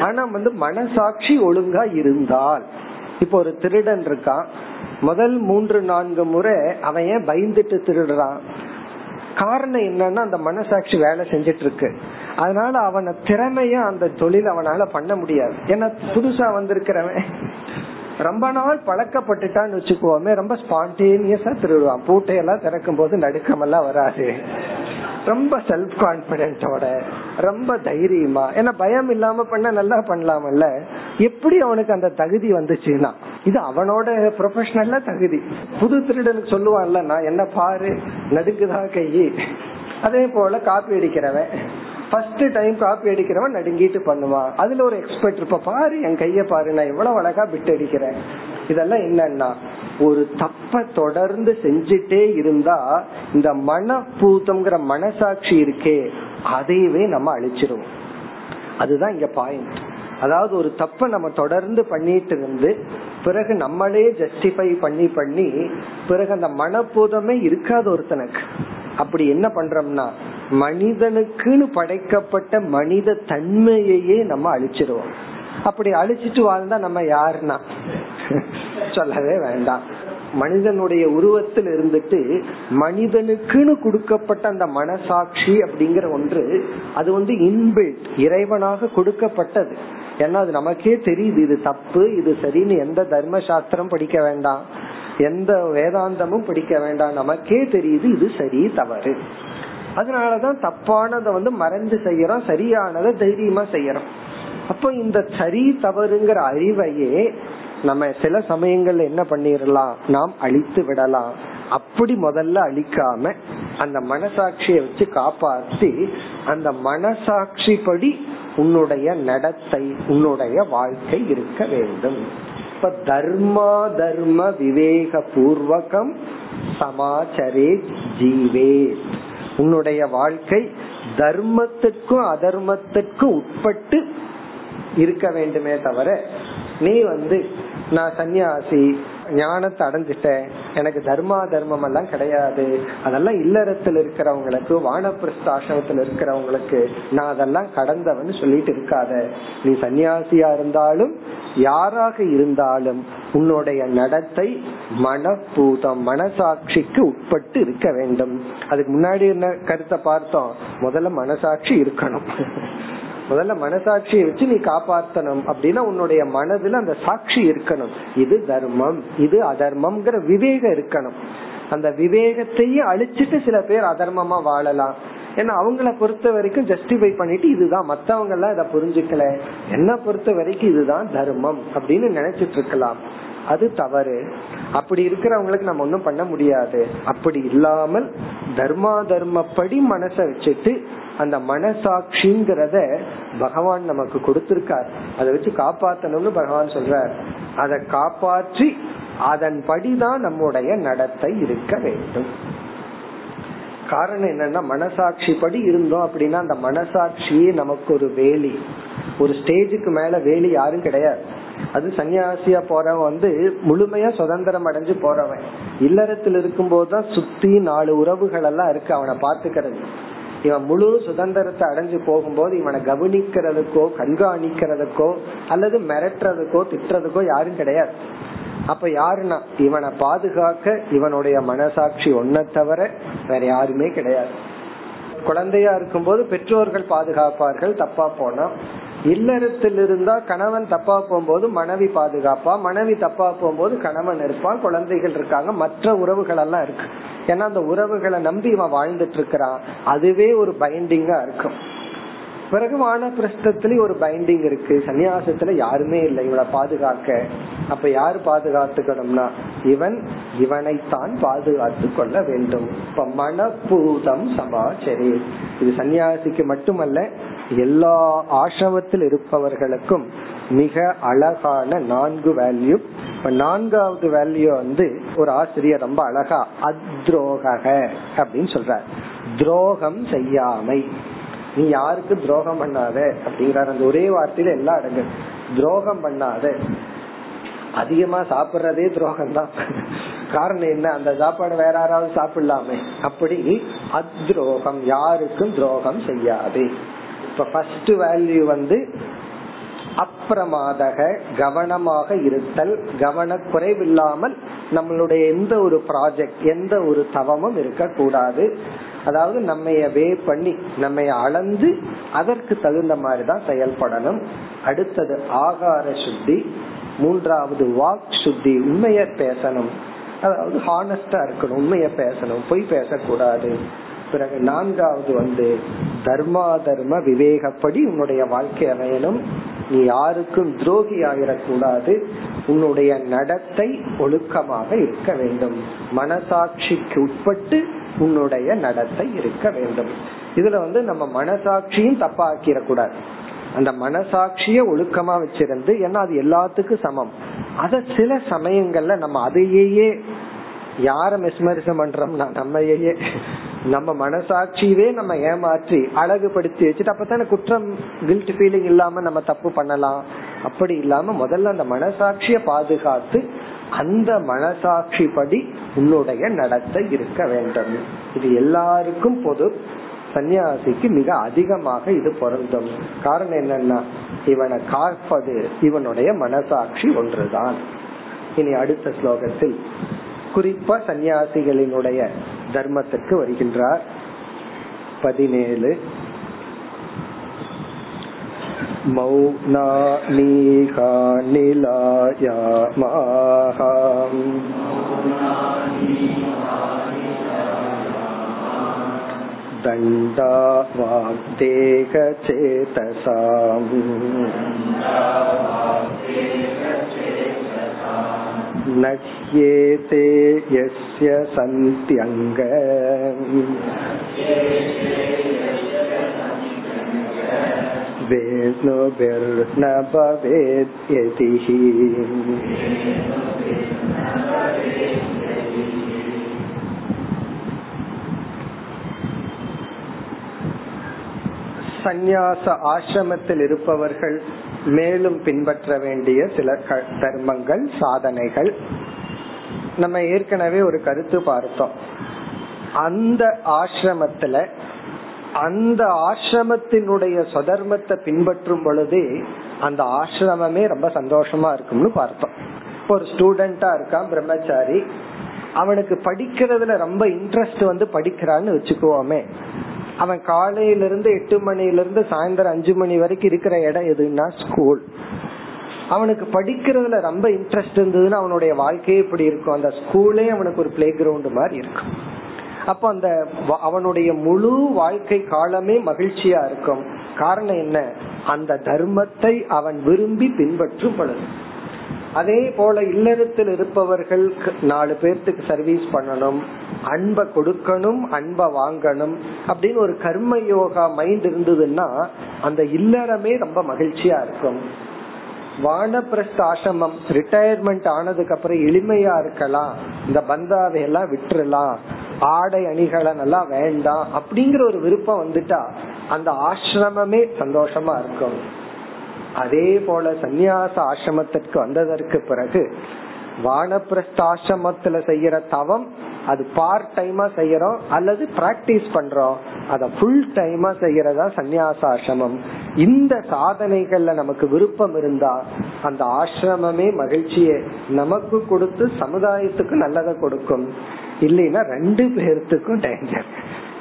ஆனா வந்து மனசாட்சி ஒழுங்கா இருந்தால். இப்போ ஒரு திருடன் இருக்கான். முதல் மூன்று நான்கு முறை அவன் ஏன் பயந்துட்டு திருடுறான்? காரணம் என்னன்னா அந்த மனசாட்சி வேலை செஞ்சிட்டு இருக்கு. அதனால அவன திறமைய அந்த தொழில் அவனால பண்ண முடியாது. ஏன்னா புதுசா வந்திருக்கிறவன் ரொம்ப நாள் பழக்கப்பட்டுட்டான்னு வச்சுக்கோமே ரொம்ப ஸ்பான்டேனியஸா திருடுவான். பூட்டையெல்லாம் திறக்கும் போது நடுக்கமெல்லாம் வராது. ரொம்ப செல்ஃப் கான்பிடென்டோட ரொம்ப தைரியமா. ஏன்னா பயம் இல்லாம பண்ண நல்லா பண்ணலாம்ல. எப்படி அவனுக்கு அந்த தகுதி வந்துச்சுன்னா இது அவனோட ப்ரொஃபஷனல்ல தகுதி. புது திருடனுக்கு சொல்லுவான்ல நான் என்ன பாரு நடுக்குதா கையி அதே போல காப்பி அடிக்கிறவன். ஃபர்ஸ்ட் டைம் காப்பி அடிக்கிறவன் நடுங்கிட்டு பண்ணுவான். அதுல ஒரு எக்ஸ்பர்ட் இருப்ப பாரு என் கைய பாரு நான் எவ்வளவு அழகா பிட் அடிக்கிறேன். இதெல்லாம் என்னன்னா ஒரு தப்ப தொடர்ந்து செஞ்சுட்டே இருந்தா இந்த மனப்பூத்தம்ங்கிற மனசாட்சி இருக்கே அதையவே நம்ம அழிச்சிருவோம். அதுதான் இங்க பாயிண்ட் அதாவது ஒரு தப்ப நம்ம தொடர்ந்து பண்ணிட்டு இருந்து பிறகு நம்மளே ஜஸ்டிஃபை பண்ணி பண்ணி பிறகு அந்த மனப்பூதமே இருக்காது ஒருத்தனுக்கு. அப்படி என்ன பண்றோம்னா மனிதனுக்குன்னு படைக்கப்பட்ட மனித தன்மையையே நம்ம அழிச்சிருவோம். அப்படி அழிச்சிட்டு வாழ்ந்தா நம்ம யாருன்னா? சொல்லவே வேண்டாம். மனிதனுடைய உருவத்தில் இருந்துட்டு மனிதனுக்குன்னு கொடுக்கப்பட்ட அந்த மனசாட்சி அப்படிங்கிற ஒன்று அது வந்து இன்பில்ட் இறைவனாக கொடுக்கப்பட்டது. ஏன்னா அது நமக்கே தெரியுது இது தப்பு இது சரின்னு எந்த தர்ம சாஸ்திரம் படிக்க வேண்டாம். எந்த வேதாந்தமும் படிக்க வேண்டாம். நமக்கே தெரியுது இது சரி தவறு. அதனாலதான் தப்பானதை வந்து மறைஞ்சு செய்யறோம் சரியானதை தைரியமா செய்யறோம். அப்போ இந்த சரி தவறுங்கிற அறிவையே நம்ம சில சமயங்கள்ல என்ன பண்ணிடலாம் நாம் அழித்து விடலாம். அப்படி முதல்ல அழிக்காம அந்த மனசாட்சியை வச்சு காப்பாற்றி அந்த மனசாட்சி படி உன்னுடைய நடத்தை உன்னுடைய வாழ்க்கை இருக்க வேண்டும். இப்ப தர்மா தர்ம விவேக பூர்வகம் சமாச்சரே ஜீவே உன்னுடைய வாழ்க்கை தர்மத்துக்கும் அதர்மத்துக்கும் உட்பட்டு இருக்க வேண்டுமே தவிர நீ வந்து நான் சன்னியாசி ஞானத்தை அடைஞ்சிட்டேன். எனக்கு தர்மா தர்மம் எல்லாம் கிடையாது. அதெல்லாம் இல்லறத்தில் இருக்கிறவங்களுக்கு வானப்பிரஸ்தாசிரமத்தில் இருக்கிறவங்களுக்கு நான் அதெல்லாம் கடந்தவன் சொல்லிட்டு இருக்காத. நீ சன்னியாசியா இருந்தாலும் யாராக இருந்தாலும் உன்னுடைய நடத்தை மனப்பூதம் மனசாட்சிக்கு உட்பட்டு இருக்க வேண்டும். அதுக்கு முன்னாடி என்ன கருத்தை பார்த்தோம்? முதல்ல மனசாட்சி இருக்கணும். முதல்ல மனசாட்சியை வச்சு நீ காப்பாற்றணும் அப்படின்னா உன்னுடைய மனதுல அந்த சாட்சி இருக்கணும். இது தர்மம் இது அதர்மம்ங்கிற விவேகம் இருக்கணும். அந்த விவேகத்தையும் அழிச்சிட்டு சில பேர் அதர்மமா வாழலாம். ஏன்னா அவங்கள பொறுத்த வரைக்கும் ஜஸ்டிஃபை பண்ணிட்டு இதுதான். மத்தவங்க எல்லாம் இதை புரிஞ்சுக்கல. என்ன பொறுத்த வரைக்கும் இதுதான் தர்மம் அப்படின்னு நினைச்சிட்டு இருக்கலாம். அது தவறு. அப்படி இருக்கிறவங்களுக்கு நம்ம ஒன்றும் பண்ண முடியாது. அப்படி இல்லாமல் தர்மா தர்மப்படி மனசை வச்சுட்டு அந்த மனசாட்சிங்கிறத பகவான் நமக்கு கொடுத்திருக்கார். அதை வச்சு காப்பாத்தணும்னு பகவான் சொல்றார். அதை காப்பாற்றி அதன்படிதான் நம்முடைய நடத்தை இருக்க வேண்டும். காரணம் என்னன்னா மனசாட்சி படி இருந்தோம் அப்படின்னா அந்த மனசாட்சியே நமக்கு ஒரு வேலி. ஒரு ஸ்டேஜுக்கு மேல வேலி யாரும் கிடையாது. அது சன்னியாசியா போறவன் வந்து முழுமையா சுதந்திரம் அடைஞ்சு போறவன். இல்லறத்தில் இருக்கும் போதுதான் சுத்தி நாலு உறவுகள் எல்லாம் இருக்கு அவனை பாத்துக்கிறது இவன் முழு சுதந்திரத்தை அடைஞ்சு போகும்போது இவனை கவனிக்கிறதுக்கோ கண்காணிக்கிறதுக்கோ அல்லது மிரட்டுறதுக்கோ திட்டுறதுக்கோ யாரும் கிடையாது. அப்ப யாருன்னா? இவனை பாதுகாக்க இவனுடைய மனசாட்சி ஒன்ன தவிர வேற யாருமே கிடையாது. குழந்தையா இருக்கும்போது பெற்றோர்கள் பாதுகாப்பார்கள் தப்பா போனா இல்லறத்தில் இருந்தா கணவன் தப்பா போகும்போது மனைவி பாதுகாப்பா மனைவி தப்பா போகும்போது கணவன் இருப்பான் குழந்தைகள் இருக்காங்க மற்ற உறவுகள் எல்லாம் இருக்கு. ஏன்னா அந்த உறவுகளை நம்பி இவன் வாழ்ந்துட்டு இருக்கிறான். அதுவே ஒரு பைண்டிங்கா இருக்கும். பிறகு வானப்பிரஸ்தத்துல ஒரு பைண்டிங் இருக்கு. சன்னியாசத்துல யாருமே இல்லை. இவனை பாதுகாக்க. அப்ப யாரு பாதுகாத்துக்கணும்னா இவன் இவனைத்தான் பாதுகாத்து கொள்ள வேண்டும். இப்ப மனப்பூதம் சமாச்சரி. இது சன்னியாசிக்கு மட்டுமல்ல எல்லா ஆசிரமத்தில் இருப்பவர்களுக்கும் மிக அழகான நான்கு வேல்யூ இப்ப நான்காவது வேல்யூ வந்து ஒரு ஆசிரியர் ரொம்ப அழகா அத்ரோக அப்படின்னு சொல்றார். துரோகம் செய்யாமை. நீ யாருக்கு துரோகம் பண்ணாத அப்படிங்கிற அந்த ஒரே வார்த்தையில எல்லாம் அடங்கு துரோகம் பண்ணாத. அதிகமா சாப்பிடுறதே துரோகம் தான் காரணம் என்ன? அந்த சாப்பாடு வேற யாராவது சாப்பிடலாமே. அப்படி அத்ரோகம். யாருக்கும் துரோகம் செய்யாது. இப்ப ஃபர்ஸ்ட் வேல்யூ வந்து அப்பிரமாதக கவனமாக இருத்தல் கவன குறைவில்லாமல் நம்மளுடைய எந்த ஒரு ப்ராஜெக்ட் எந்த ஒரு தவமும் இருக்கக்கூடாது. அதாவது நம்ம வே பண்ணி நம்ம அளந்து அதற்கு தகுந்த மாதிரி தான் செயல்படணும். அடுத்தது ஆகார சுத்தி மூன்றாவது வாக் சுத்தி உண்மைய பேசணும். அதாவது ஹானஸ்டா இருக்கணும் உண்மைய பேசணும் பொய் பேசக்கூடாது. பிறகு நான்காவது வந்து தர்மா தர்ம விவேகப்படி உன்னுடைய வாழ்க்கை அமையணும். நீ யாருக்கும் துரோகி ஆயிடக்கூடாது. உன்னுடைய நடத்தை ஒழுக்கமாக இருக்க வேண்டும். மனசாட்சிக்கு உட்பட்டு உன்னுடைய நடத்தை இருக்க வேண்டும். இதுல வந்து நம்ம மனசாட்சியும் தப்பா ஆக்கிடக்கூடாது அந்த மனசாட்சிய ஒழுக்கமா வச்சிருந்து ஏன்னா அது எல்லாத்துக்கும் சமம். அத சில சமயங்கள்ல நம்ம அதையே யார மெஸ்மரிசம் பண்றோம்னா நம்மையே நம்ம மனசாட்சியவே நம்ம ஏமாற்றி அழகுபடுத்தி வச்சுட்டு அப்பதானே குற்றம் கில்ட் ஃபீலிங் இல்லாம நம்ம தப்பு பண்ணலாம். அப்படி இல்லாம முதல்ல அந்த மனசாட்சிய பாதுகாத்து அந்த மனசாட்சி படி உன்னுடைய நடத்தை இருக்க வேண்டும். இது எல்லாருக்கும் பொது. சன்னியாசிக்கு மிக அதிகமாக இது பொருந்தும். காரணம் என்னன்னா இவனை காப்பது இவனுடைய மனசாட்சி ஒன்றுதான். இனி அடுத்த ஸ்லோகத்தில் குறிப்பா சன்னியாசிகளினுடைய தர்மத்திற்கு வருகின்றார் பதினேழு मौनानीहा निलायामाः दण्डा वाग्देहचेतसाम् नह्येते यस्य सन्त्यङ्ग वेणुभिर्न भवेत् यतिः சந்நியாச ஆசிரமத்தில் இருப்பவர்கள் மேலும் பின்பற்ற வேண்டிய சில தர்மங்கள் சாதனைகள் நம்ம ஏற்கனவே ஒரு கருத்து பார்த்தோம். அந்த ஆசிரமத்துல அந்த ஆசிரமத்தினுடைய சொதர்மத்தை பின்பற்றும் பொழுதே அந்த ஆசிரமமே ரொம்ப சந்தோஷமா இருக்கும்னு பார்த்தோம். ஒரு ஸ்டூடெண்டா இருக்கான் பிரம்மச்சாரி. அவனுக்கு படிக்கிறதுல ரொம்ப இன்ட்ரெஸ்ட் வந்து படிக்கிறான்னு வச்சுக்குவோமே. அவன் காலையில இருந்து எட்டு மணில இருந்து சாயந்தரம் அஞ்சு மணி வரைக்கும் இருக்கிற இடம் எதுன்னா ஸ்கூல் அவனுக்கு படிக்கிறதுல ரொம்ப இன்ட்ரெஸ்ட் இருந்ததுன்னா அவனுடைய வாழ்க்கையே இப்படி இருக்கும். அந்த ஸ்கூலே அவனுக்கு ஒரு பிளே கிரவுண்ட் மாதிரி இருக்கும். அப்ப அந்த அவனுடைய முழு வாழ்க்கை காலமே மகிழ்ச்சியா இருக்கும். காரணம் என்ன? அந்த தர்மத்தை அவன் விரும்பி பின்பற்றும் பொழுது. அதே போல இல்லறத்தில் இருப்பவர்கள் நாலு பேர்த்துக்கு சர்வீஸ் பண்ணணும் அன்பை கொடுக்கணும் அன்பை வாங்கணும் அப்படின்னு ஒரு கர்ம யோகா மைண்ட் இருந்ததுன்னா அந்த இல்லறமே ரொம்ப மகிழ்ச்சியா இருக்கும். வானப்பிரஸ்த ஆசிரமம் ரிட்டையர்மெண்ட் ஆனதுக்கு அப்புறம் எளிமையா இருக்கலாம். இந்த பந்தாவை எல்லாம் விட்டுறலாம். ஆடை அணிகளை நல்லா வேண்டாம். அப்படிங்கிற ஒரு விருப்பம் வந்துட்டா அந்த ஆசிரமமே சந்தோஷமா இருக்கும். அதே போல சந்நியாச ஆசிரமத்திற்கு வந்ததற்கு பிறகு வானப்பிரஸ்தாசிரமத்துல செய்யற தவம் அது பார்ட் டைமா செய்யறோம் அல்லது பிராக்டிஸ் பண்றோம். அத ஃபுல் டைமா செய்யறதா சந்நியாச ஆசிரமம். இந்த சாதனைகள்ல நமக்கு விருப்பம் இருந்தா அந்த ஆசிரமமே மகிழ்ச்சியை நமக்கு கொடுத்து சமுதாயத்துக்கு நல்லதை கொடுக்கும். இல்லைன்னா ரெண்டு பேர்த்துக்கும் டேஞ்சர்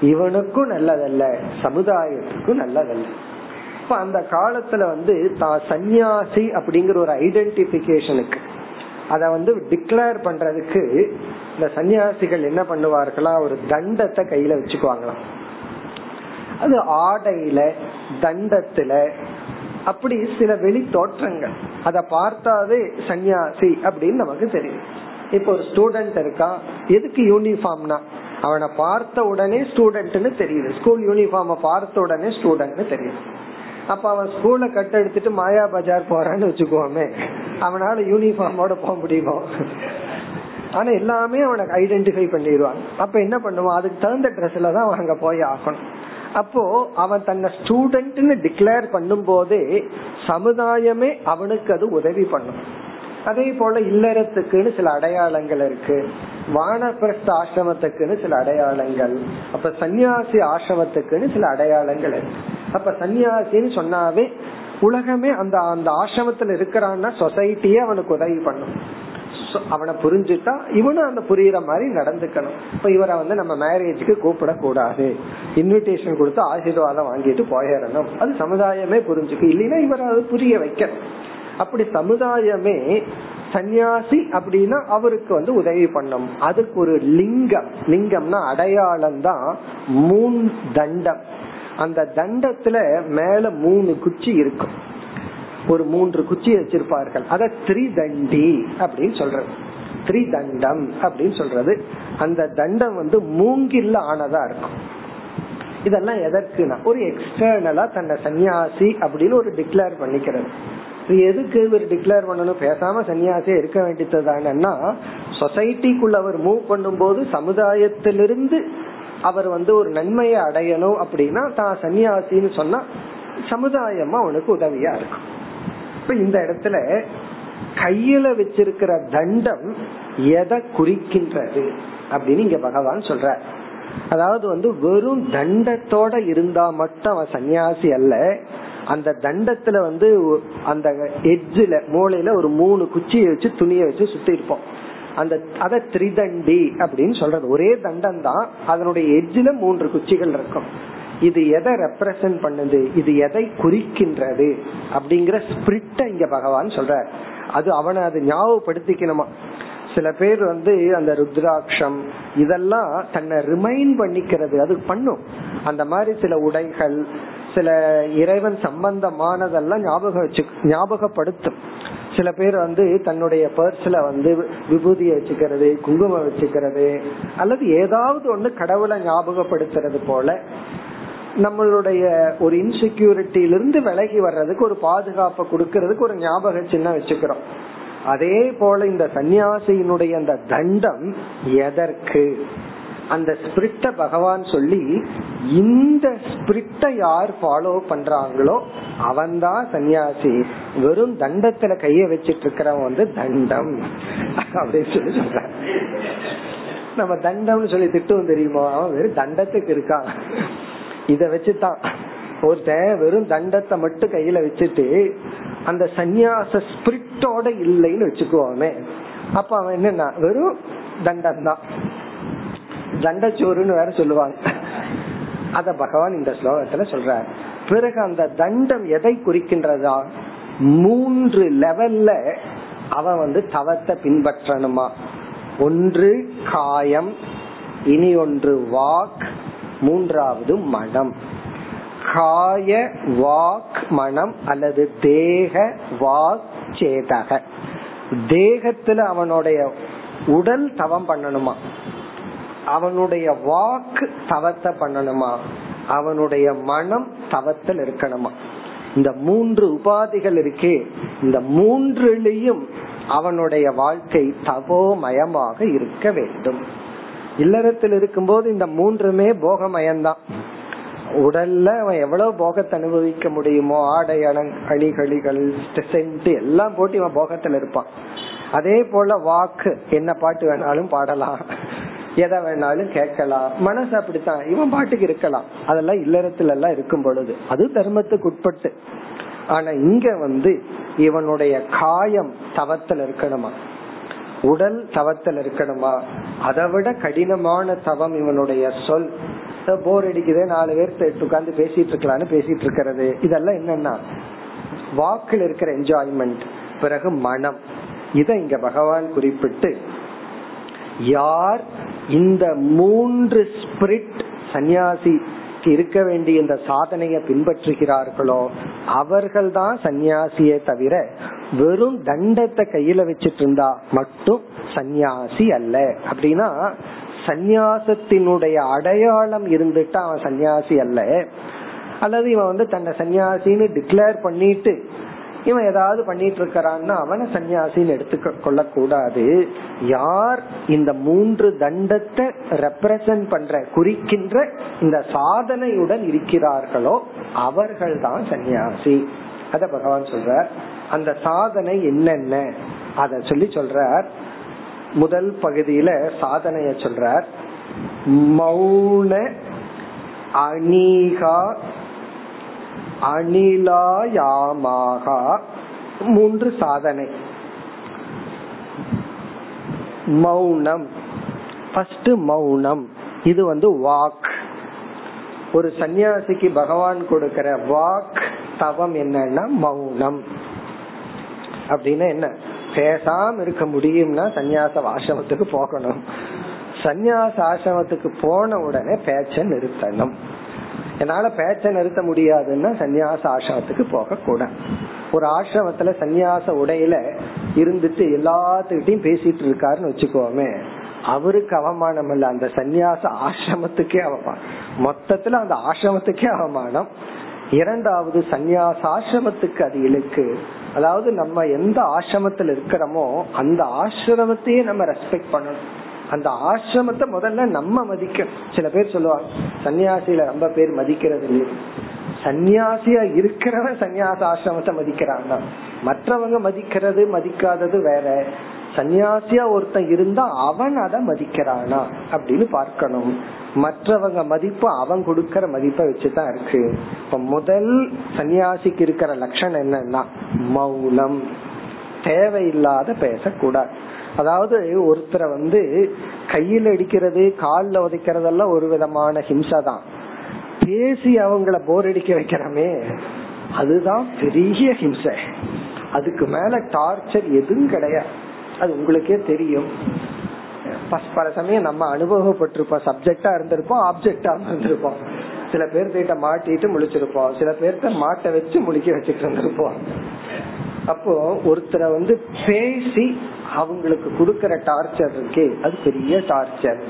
இவனுக்கும் நல்லதல்ல சமுதாயத்துக்கும் நல்லதல்ல. இப்ப அந்த காலத்துல வந்து தான் சந்நியாசி அப்படிங்கிற ஒரு ஐடென்டிபிகேஷனுக்கு அத வந்து டிக்ளேர் பண்றதுக்கு இந்த சன்னியாசிகள் என்ன பண்ணுவார்களா ஒரு தண்டத்தை கையில வச்சுக்குவாங்களாம். அது ஆடையில தண்டத்துல. அப்படி சில வெளி தோற்றங்கள் அத பார்த்தாவே சன்னியாசி அப்படின்னு நமக்கு தெரியும். இப்ப ஒரு ஸ்டூடெண்ட் இருக்கான் எதுக்கு யூனிஃபார்ம்னா அவனை பார்த்த உடனே ஸ்டூடெண்ட்னு தெரியுது. ஸ்கூல் யூனிஃபார்ம பார்த்த உடனே ஸ்டூடெண்ட்னு தெரியுது. அப்ப அவன் ஸ்கூல்ல கட்ட எடுத்துட்டு மாயா பஜார் போறான்னு வச்சுக்கோமே. அவனால யூனிஃபார்மோட போக முடியுமோ? ஆனா எல்லாமே அவனுக்கு ஐடென்டிஃபை பண்ணிடுவான் அப்ப என்ன பண்ணுவான்? அதுக்கு தகுந்த ட்ரெஸ்ல தான் அங்க போய் ஆகணும். அப்போ அவன் தன்னை ஸ்டூடெண்ட்னு டிக்ளேர் பண்ணும் போதே சமுதாயமே அவனுக்கு அது உதவி பண்ணும். அதே போல இல்லறத்துக்குன்னு சில அடையாளங்கள் இருக்கு. வானப்பிரஸ்த ஆசிரமத்துக்குன்னு சில அடையாளங்கள். அப்ப சன்னியாசி ஆசிரமத்துக்குன்னு சில அடையாளங்கள் இருக்கு. அப்ப சன்னியாசின்னு சொன்னாவே உலகமே அந்த அந்த ஆசிரமத்துல இருக்கிறான்னா சொசைட்டியே அவனுக்கு உதவி பண்ணும். அவனை புரிஞ்சுட்டா இவனும் அந்த புரியுற மாதிரி நடந்துக்கணும். இப்ப இவரை வந்து நம்ம மேரேஜ்க்கு கூப்பிட கூடாது இன்விடேஷன் கொடுத்து ஆசீர்வாதம் வாங்கிட்டு போயிடணும். அது சமுதாயமே புரிஞ்சுக்கு இல்லைன்னா இவரை அது புரிய வைக்கணும். அப்படி சமுதாயமே சந்நியாசி அப்படின்னா அவருக்கு வந்து உதவி பண்ணும். அதுக்கு ஒரு லிங்கம். லிங்கம்னா அடையாளம் தான் மூன் தண்டம். அந்த தண்டத்துல மேல மூணு குச்சி இருக்கும். ஒரு மூன்று குச்சி வச்சிருப்பார்கள். அத திரிதண்டி அப்படின்னு சொல்றது. திரிதண்டம் அப்படின்னு சொல்றது. அந்த தண்டம் வந்து மூங்கில்ல ஆனதா இருக்கும். இதெல்லாம் எதற்குனா ஒரு எக்ஸ்டர்னலா தன்னை சன்னியாசி அப்படின்னு ஒரு டிக்ளேர் பண்ணிக்கிறது. எதுக்கு இவர் டிக்ளேர் பண்ணணும்? பேசாம சன்னியாசியா இருக்க வேண்டியதுதானா சொசைட்டிக்குள்ள அவர் மூவ் பண்ணும் போது சமுதாயத்திலிருந்து அவர் வந்து ஒரு நன்மையை அடையணும் அப்படின்னா தான் சன்னியாசின்னு சொன்னா சமுதாயமா அவனுக்கு உதவியா இருக்கும். இப்ப இந்த இடத்துல கையில வச்சிருக்கிற தண்டம் எதை குறிக்கின்றது அப்படின்னு இங்க பகவான் சொல்ற அதாவது வந்து வெறும் தண்டத்தோட இருந்தா மட்டும் அவன் சன்னியாசி அல்ல. அந்த தண்டத்துல வந்து அந்த எட்ஜில மூளையில ஒரு மூணு குச்சியை வச்சு துணியை வச்சு சுத்தி இருப்போம். அந்த அத திரிதண்டி அப்படின்னு சொல்றது. ஒரே தண்டம் தான். அதனுடைய எட்ஜில மூன்று குச்சிகள் இருக்கும். இது எதை ரெப்ரசன்ட் பண்ணுது? இது எதை குறிக்கின்றது? அப்படிங்கிற ஸ்பிரிட்ட இங்க பகவான் சொல்ற அது அவனை அது ஞாபகப்படுத்திக்கணுமா? சில பேர் வந்து அந்த ருத்ராட்சம் இதெல்லாம் தன்னை ரிமைண்ட் பண்ணிக்கிறது. அது பண்ணும். அந்த மாதிரி சில உடைகள் சில இறைவன் சம்பந்தமானதெல்லாம் ஞாபகம் வச்சு ஞாபகப்படுத்தும். சில பேர் வந்து தன்னுடைய பர்ஸ்ல வந்து விபூதியை வச்சுக்கிறது குங்குமம் வச்சுக்கிறது அல்லது ஏதாவது ஒண்ணு கடவுளை ஞாபகப்படுத்துறது போல நம்மளுடைய ஒரு இன்செக்யூரிட்டியிலிருந்து விலகி வர்றதுக்கு ஒரு பாதுகாப்பை கொடுக்கறதுக்கு ஒரு ஞாபக சின்ன வச்சுக்கிறோம். அதே போல இந்த சன்னியாசியினுடைய அந்த தண்டம் எதற்கு? அந்த ஸ்பிரிட்ட பகவான் சொல்லி இந்த ஸ்பிரிட்ட யார் ஃபாலோ பண்றாங்களோ அவன்தான் சன்னியாசி வெறும் தண்டத்துல கைய வச்சிட்டு இருக்கிறவன் வந்து தண்டம். அப்படின்னு சொல்லி சொல்ற நம்ம தண்டம்னு சொல்லி திட்டம் தெரியுமா? அவன் வெறும் தண்டத்துக்கு இருக்கான். இத வச்சுதான். ஒருத்தன் வெறும் தண்டத்தை மட்டும் கையில வச்சுட்டு அந்த சந்நியாச ஸ்பிரிட்டோட இல்லைன்னு வச்சுக்குவோமே அப்ப அவன் என்னன்னா வெறும் தண்டம் தான் தண்டச்சோறுன்னு வேற சொல்லுவாங்க. அத பகவான் இந்த ஸ்லோகத்துல சொல்றார். பிறகு அந்த தண்டம் எதை குறிக்கின்றதா? மூன்று லெவல்ல அவன் வந்து தவத்தை பின்பற்றணுமா? ஒன்று காயம் இனி ஒன்று வாக் மூன்றாவது மனம். காய வாக் மனம் அல்லது தேக வாக் சேதக. தேகத்துல அவனுடைய உடல் தவம் பண்ணணுமா? அவனுடைய வாக்கு தவத்தை பண்ணணுமா? அவனுடைய மனம் தவத்தில் இருக்கணுமா? இந்த மூன்று உபாதிகள் இருக்கே. இந்த மூன்றுலையும் அவனுடைய வாழ்க்கை தவோமயமாக இருக்க வேண்டும். இல்லறத்தில் இருக்கும்போது இந்த மூன்றுமே போகமயம்தான் உடல்ல அவன் எவ்வளவு போகத்தை அனுபவிக்க முடியுமோ ஆடை அணிகளிகள் சென்ட் எல்லாம் போட்டு இவன் போகத்துல இருப்பான். அதே போல வாக்கு என்ன பாட்டு வேணாலும் பாடலாம். எதை வேணாலும் கேட்கலாம். மனசு அப்படித்தான். இவன் பாட்டுக்கு இருக்கலாம். அதெல்லாம் இல்லறத்துல எல்லாம் இருக்கும் பொழுது. அது தர்மத்துக்கு உட்பட்டு. ஆனா இங்க வந்து இவனுடைய காயம் தவத்தில் இருக்கணுமா? உடல் தவத்தில் இருக்கணுமா? அதை விட கடினமான தவம் இவனுடைய சொல். போர் அடிக்குது நாலு பேர் உட்கார்ந்து பேசிட்டு இருக்கலாம்னு பேசிட்டு இருக்கிறது. இதெல்லாம் என்னன்னா வாக்கில் இருக்கிற என்ஜாய்மெண்ட் பிறகு மனம். இத இங்க பகவான் குறிப்பிட்டு யார் இந்த மூன்று ஸ்பிரிட் சந்நியாசி இருக்க வேண்டிய இந்த சாதனையை பின்பற்றுகிறார்களோ அவர்கள் தான் சந்நியாசியே தவிர வெறும் தண்டத்தை கையில வச்சிட்டு இருந்தா மட்டும் சந்நியாசி அல்ல. அப்படின்னா சந்நியாசத்தினுடைய அடையாளம் இருந்துட்டு அவன் சன்னியாசி அல்ல. அல்லது இவன் வந்து தன்னை சன்னியாசின்னு டிக்ளேர் பண்ணிட்டு இவன் ஏதாவது பண்ணிட்டு இருக்கிறான்னா அவனை சன்னியாசின்னு எடுத்துக்க கொள்ள கூடாது யார் இந்த மூன்று தண்டத்தை ரெப்ரசன்ட் பண்ற குறிக்கின்ற இந்த சாதனையுடன் இருக்கிறார்களோ அவர்கள் தான் சன்னியாசி அத பகவான் சொல்றார். அந்த சாதனை என்னென்ன? அத சொல்லி சொல்றார். முதல் பகுதியில சாதனைய சொல்றார். மௌன அணிகா அனிலாயாமாகா மூன்று சாதனை. மௌனம். ஃபர்ஸ்ட் மௌனம். இது வந்து வாக். ஒரு சன்னியாசிக்கு பகவான் கொடுக்கிற வாக் தவம் என்னன்னா மௌனம். அப்படின்னா என்ன? பேசாம இருக்க முடியும்னா சன்னியாச ஆசிரமத்துக்கு போகணும். சன்னியாச ஆசிரமத்துக்கு போன உடனே பேச்ச நிறுத்தணும். என்னால பேச்ச நிறுத்த முடியாதுன்னா சன்னியாச ஆசிரமத்துக்கு போக கூட. ஒரு ஆசிரமத்துல சன்னியாச உடையில இருந்துட்டு எல்லாத்துக்கிட்டையும் பேசிட்டு இருக்காருன்னு வச்சுக்கோமே அவருக்கு அவமானம் இல்ல. அந்த சன்னியாச ஆசிரமத்துக்கே அவமானம். மொத்தத்துல அந்த ஆசிரமத்துக்கே அவமானம். இரண்டாவது சந்நியாச ஆசிரமத்துக்கு அது இழுக்கு. அதாவது நம்ம எந்த ஆசிரமத்தில் இருக்கிறோமோ அந்த ஆசிரமத்தையே நம்ம ரெஸ்பெக்ட் பண்ணணும். அந்த ஆசிரமத்தை முதல்ல நம்ம மதிக்க சில பேர் சொல்லுவாங்க சன்னியாசியில ரொம்ப பேர் மதிக்கிறது இல்லை சன்னியாசியா இருக்கிறவன் சன்னியாச ஆசிரமத்தை மதிக்கிறாங்க மற்றவங்க மதிக்கிறது மதிக்காதது வேற. சன்னியாசியா ஒருத்தன் இருந்தா அவன் அதை மதிக்கிறானா அப்படின்னு பார்க்கணும். மற்றவங்க மதிப்பு அவன் கொடுக்கற மதிப்பை வச்சுதான் இருக்கு. இப்ப முதல் சன்னியாசிக்கு இருக்கிற லட்சணம் என்னன்னா மௌனம். தேவையில்லாத பேசக்கூடாது. அதாவது ஒருத்தரை வந்து கையில் அடிக்கிறது காலில் உதைக்கிறதெல்லாம் ஒரு விதமான ஹிம்சை தான். பேசி அவங்கள போர் அடிக்க வைக்கிறமே அதுதான் பெரிய ஹிம்சை. அதுக்கு மேல டார்ச்சர் எதுவும் கிடையாது. அது உங்களுக்கே தெரியும். பல சமயம் நம்ம அனுபவப்பட்டிருப்போம். சப்ஜெக்டா இருந்திருப்போம் ஆப்ஜெக்டா இருந்திருப்போம். சில பேர்த்திட்ட மாட்டிட்டு முழிச்சிருப்போம். சில பேர்த்த மாட்ட வச்சு முழிக்க வச்சுட்டு இருந்திருப்போம். அப்போ ஒருத்தரை வந்து பேசி அவங்களுக்கு கொடுக்கற டார்ச்சர் இருக்கே அது பெரிய டார்ச்சர்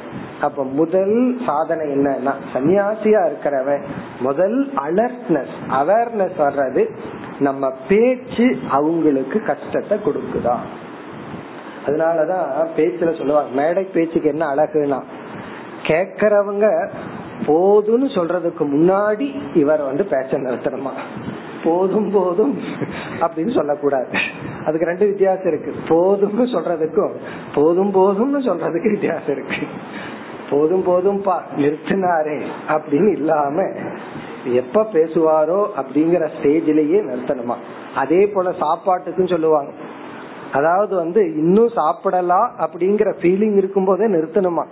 அப்ப முதல் சாதனை என்னன்னா சன்னியாசியா இருக்கிறவன் முதல் அலர்ட்னஸ் அவேர்னஸ் வர்றது நம்ம பேச்சு அவங்களுக்கு கஷ்டத்தை கொடுக்குதா. அதனாலதான் பேச்சுல சொல்லுவாங்க மேடை பேச்சுக்கு என்ன அழகுனா கேக்குறவங்க போதும்னு சொல்றதுக்கு முன்னாடி இவர் வந்து பேச்ச நிறுத்தணுமா? போதும் போதும் அப்படின்னு சொல்லக்கூடாது. அதுக்கு ரெண்டு வித்தியாசம் இருக்கு. போதும்னு சொல்றதுக்கும் போதும் போதும்னு சொல்றதுக்கு வித்தியாசம் இருக்கு. போதும் போதும்பா நிறுத்தினாரே அப்படின்னு இல்லாம எப்ப பேசுவாரோ அப்படிங்கிற ஸ்டேஜிலேயே நிறுத்தணுமா? அதே போல சாப்பாட்டுக்கும் சொல்லுவாங்க. அதாவது வந்து இன்னும் சாப்பிடலாம் அப்படிங்கிற ஃபீலிங் இருக்கும் போதே நிறுத்தணுமா?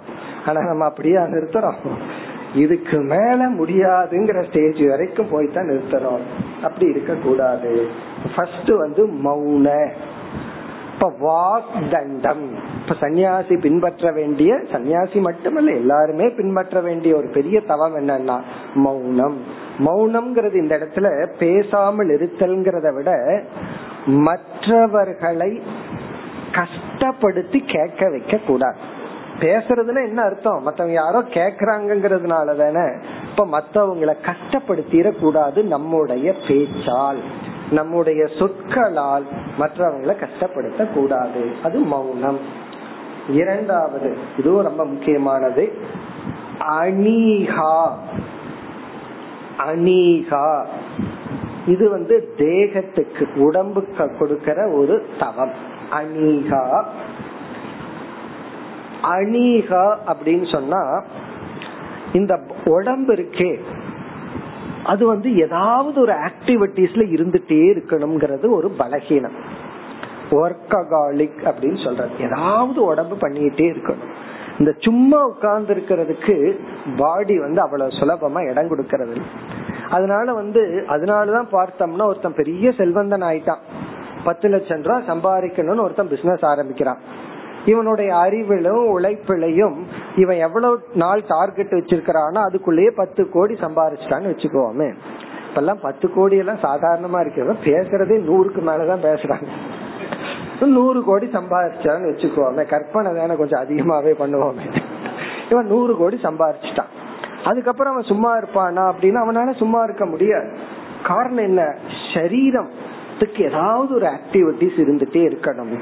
ஆனா நம்ம அப்படியே நிறுத்துறோம்? இதுக்கு மேல முடியாதுங்கிற ஸ்டேஜ் வரைக்கும் போய் தான் நிறுத்தணும். அப்படி இருக்க கூடாது ஃபர்ஸ்ட் வந்து மௌன. இப்ப வாக் தண்டம் இப்ப சன்னியாசி பின்பற்ற வேண்டிய சன்னியாசி மட்டுமல்ல எல்லாருமே பின்பற்ற வேண்டிய ஒரு பெரிய தவம் என்னன்னா மௌனம். மௌனம்ங்கிறது இந்த இடத்துல பேசாமல் இருத்தல்ங்கிறத விட மற்றவர்களை கஷ்டப்படுத்தி கேட்க வைக்க கூடாது பேசுறதுன்னா என்ன அர்த்தம்? மத்தவங்க யாரோ கேக்குறாங்கிறதுனால தானே. இப்ப மத்தவங்களை கஷ்டப்படுத்திட கூடாது நம்முடைய பேச்சால். நம்முடைய சொற்களால் மற்றவங்களை கஷ்டப்படுத்த கூடாது அது மௌனம். இரண்டாவது இதுவும் ரொம்ப முக்கியமானது. அனீகா அனீகா இது வந்து தேகத்துக்கு உடம்புக்கு கொடுக்கிற ஒரு தவம். அனீகா அனீகா அப்படின்னு சொன்னா இந்த உடம்பு இருக்கே அது வந்து ஏதாவது ஒரு ஆக்டிவிட்டிஸ்ல இருந்துட்டே இருக்கணும்ங்கிறது ஒரு பலகீனம். ஒர்க்ககாலிக் அப்படின்னு சொல்றது. ஏதாவது உடம்பு பண்ணிட்டே இருக்கணும். இந்த சும்மா உட்கார்ந்து இருக்கிறதுக்கு பாடி வந்து அவ்வளவு சுலபமா இடம் கொடுக்கறது அதனால வந்து அதனாலதான் பார்த்தோம்னா ஒருத்தன் பெரிய செல்வந்தன் ஆயிட்டான். பத்து லட்சம் ரூபாய் சம்பாதிக்கணும்னு ஒருத்தன் பிசினஸ் ஆரம்பிக்கிறான். இவனுடைய அறிவிலும் உழைப்பிலையும் இவன் எவ்வளவு நாள் டார்கெட் வச்சிருக்கிறானோ அதுக்குள்ளேயே பத்து கோடி சம்பாரிச்சிட்டான்னு வச்சுக்கோமே. இப்பெல்லாம் பத்து கோடி எல்லாம் சாதாரணமா இருக்கிறத பேசுறதே நூறுக்கு மேலதான் பேசுறாங்க. நூறு கோடி சம்பாதிச்சான்னு வச்சுக்கோமே. கற்பனை தானே கொஞ்சம் அதிகமாவே பண்ணுவோமே. இவன் நூறு கோடி சம்பாரிச்சிட்டான். அதுக்கப்புறம் அவன் சும்மா இருப்பானா அப்படின்னு அவனால சும்மா இருக்க முடியாது. காரணம் என்ன? சரீரத்துக்கு ஏதாவது ஒரு ஆக்டிவிட்டிஸ் இருந்துட்டே இருக்கணும்.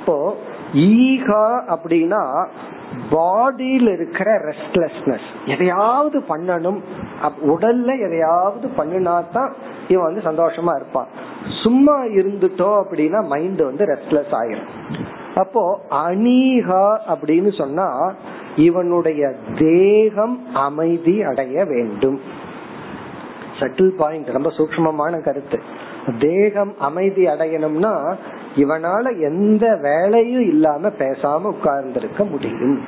இப்போ ஈகா அப்படின்னா பாடியில் இருக்கிற ரெஸ்ட்லெஸ்னஸ். எதையாவது பண்ணணும் உடல்ல எதையாவது பண்ணினா தான் இவன் வந்து சந்தோஷமா இருப்பான். சும்மா இருந்துட்டோம் அப்படின்னா மைண்ட் வந்து ரெஸ்ட்லெஸ் ஆயிரும். அப்போ அனீகா அப்படின்னு சொன்னா இவனுடைய தேகம் அமைதி அடைய வேண்டும். சட்டில் பாயிண்ட் ரொம்ப சூக்மமான கருத்து. தேகம் அமைதி அடையணும்னா இவனால எந்த வேலையும் இல்லாம பேசாம உட்கார்ந்திருக்க முடியும்.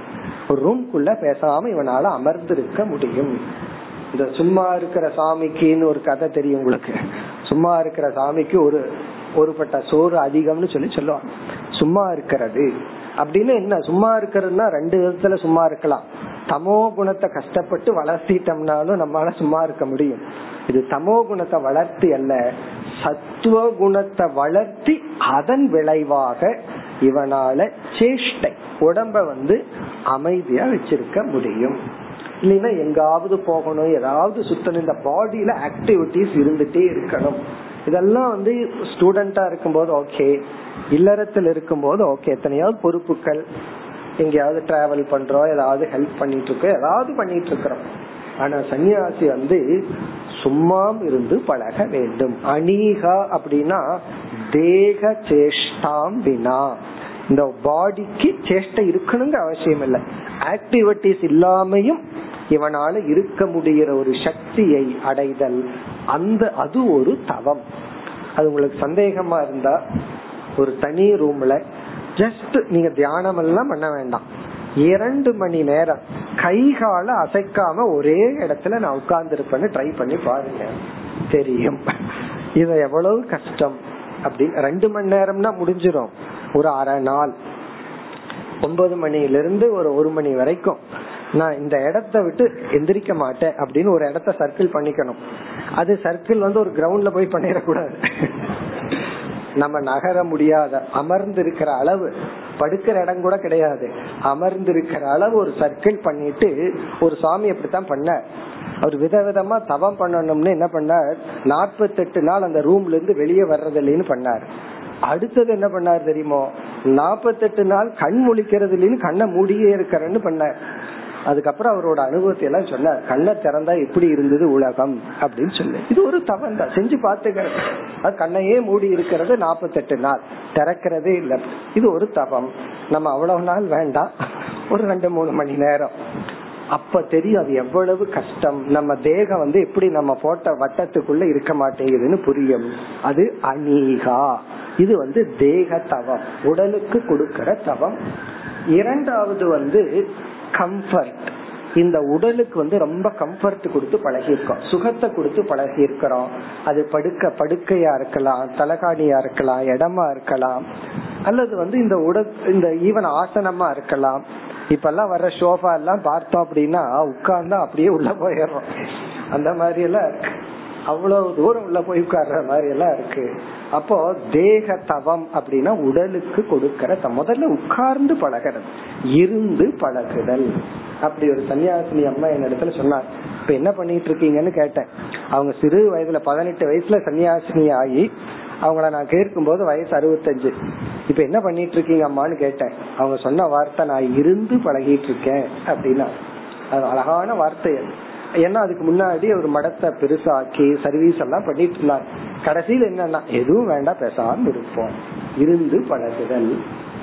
ஒரு ரூம்குள்ள பேசாம இவனால அமர்ந்திருக்க முடியும். இந்த சும்மா இருக்கிற சாமிக்குன்னு ஒரு கதை தெரியும் உங்களுக்கு. சும்மா இருக்கிற சாமிக்கு ஒரு ஒருபட்ட சோறு அதிகம்னு சொல்லி சொல்லுவாங்க. சும்மா இருக்கிறது. அப்படின்னு என்ன? சும்மா இருக்கிறதுனா ரெண்டு விதத்துல சும்மா இருக்கலாம். தமோ குணத்தை கஷ்டப்பட்டு வளர்த்திட்டோம்னாலும் நம்மளால சும்மா இருக்க முடியும். இது தமோ குணத்தை வளர்த்தி அல்ல சத்துவ குணத்தை வளர்த்தி அதன் விளைவாக இவனால சேஷ்டை உடம்ப வந்து அமைதியா வச்சிருக்க முடியும். இல்லைன்னா எங்காவது போகணும் ஏதாவது சுத்தணும் இந்த பாடியில ஆக்டிவிட்டிஸ் இருந்துட்டே இருக்கணும். இதெல்லாம் வந்து ஸ்டூடெண்டா இருக்கும்போது ஓகே இல்லறத்தில் இருக்கும்போது ஓகே எத்தனையாவது பொறுப்புகள் எங்கேயாவது டிராவல் பண்றோம் ஏதாவது ஹெல்ப் பண்ணிட்டு இருக்கோம் ஏதாவது பண்ணிட்டு இருக்கிறோம். ஆனா சன்னியாசி வந்து சும்மா இருந்து பழக வேண்டும். அனீகா அப்படின்னா தேக சேஷ்டாம் வினா. இந்த பாடிக்கு சேஷ்டை இருக்கணுங்க அவசியம் இல்லை. ஆக்டிவிட்டிஸ் இல்லாமையும் இவனால இருக்க முடிகிற ஒரு சக்தியை அடைதல். அந்த அது ஒரு தவம். அது உங்களுக்கு சந்தேகமா இருந்தா ஒரு தனி ரூம்ல ஜஸ்ட் நீங்க தியானம் எல்லாம் பண்ண வேண்டாம். இரண்டு மணி நேரம் கை கால அசைக்காம ஒரே இடத்துல நான் உட்கார்ந்து இருப்பேன்னு ட்ரை பண்ணி பாருங்க. தெரியும். இது எவ்வளவு கஷ்டம். அப்படின்னு ரெண்டு மணி நேரம்னா முடிஞ்சிடும் ஒரு அரை நாள். ஒன்பது மணில ஒரு ஒரு மணி வரைக்கும். நான் இந்த இடத்த விட்டு எந்திரிக்க மாட்டேன் அப்படின்னு ஒரு இடத்த சர்க்கிள் பண்ணிக்கணும். அது சர்க்கிள் வந்து ஒரு கிரவுண்ட்ல போய் பண்ணிடக்கூடாது. நம்ம நகர முடியாத அமர்ந்து இருக்கிற அளவு படுக்கிற இடம் கூட கிடையாது. அமர்ந்து இருக்கிற அளவு ஒரு சர்க்கிள் பண்ணிட்டு ஒரு சாமி அப்படித்தான் பண்ண அவர் விதவிதமா தவம் பண்ணணும்னு என்ன பண்ணார்? நாற்பத்தெட்டு நாள் அந்த ரூம்ல இருந்து வெளியே வர்றது இல்லைன்னு பண்ணார். அடுத்தது என்ன பண்ணார் தெரியுமோ? நாற்பத்தெட்டு நாள் கண் முழிக்கிறது இல்லைன்னு கண்ணை மூடியே இருக்கிறேன்னு பண்ணார். அதுக்கப்புறம் அவரோட அனுபவத்தை எல்லாம் சொன்னார் கண்ணை திறந்தா எப்படி இருந்தது உலகம் அப்படின்னு சொல்லு. இது ஒரு தவம் தான். செஞ்சு பாத்துக்கிறது அது கண்ணையே மூடி இருக்கிறது நாற்பத்தெட்டு நாள். திறக்கிறதே இல்லை. இது ஒரு தவம். நம்ம அவ்வளவு நாள் வேண்டாம். ஒரு ரெண்டு மூணு மணி நேரம். அப்ப தெரியும் அது எவ்வளவு கஷ்டம். நம்ம தேகம் வந்து எப்படி நம்ம போட்ட வட்டத்துக்குள்ள இருக்க மாட்டேங்குதுன்னு புரியும். அது அநீகா. இது வந்து தேக தவம். உடலுக்கு கொடுக்கிற தவம். இரண்டாவது வந்து கம்ஃபர்ட் இந்த உடலுக்கு வந்து ரொம்ப கம்ஃபர்ட் கொடுத்து பழகியிருக்கோம். சுகத்தை கொடுத்து பழகி இருக்கிறோம் அது படுக்க படுக்கையா இருக்கலாம் தலகாணியா இருக்கலாம் இடமா இருக்கலாம். அல்லது வந்து இந்த உடல் இந்த ஈவன் ஆசனமா இருக்கலாம். இப்ப எல்லாம் வர்ற சோஃபா எல்லாம் பார்த்தோம் அப்படின்னா உட்கார்ந்தா அப்படியே உள்ள போயிடுறோம். அந்த மாதிரி எல்லாம் இருக்கு. அவ்வளவு தூரம் உள்ள போய் உட்கார்ற மாதிரி எல்லாம் இருக்கு. அப்போ தேக தவம் அப்படின்னா உடலுக்கு கொடுக்கிற முதல்ல உட்கார்ந்து பழகிறது. இருந்து பழகுதல். அப்படி ஒரு சன்னியாசினி அம்மா என் இடத்துல சொன்னார். இப்ப என்ன பண்ணிட்டு இருக்கீங்கன்னு கேட்டேன். அவங்க சிறு வயதுல பதினெட்டு வயசுல சன்னியாசினி ஆகி அவங்கள நான் கேட்கும் போது வயசு அறுபத்தஞ்சு. இப்ப என்ன பண்ணிட்டு இருக்கீங்க அம்மான்னு கேட்டேன். அவங்க சொன்ன வார்த்தை நான் இருந்து பழகிட்டு இருக்கேன் அப்படின்னா. அது அழகான வார்த்தை ஏன்னா அதுக்கு முன்னாடி ஒரு மடத்தை பெருசாக்கி சர்வீஸ் எல்லாம் பண்ணிட்டு இருந்தார் கடைசியில் என்னன்னா எதுவும் வேண்டாம் பேசாம இருப்போம். இருந்து பழகுதல்.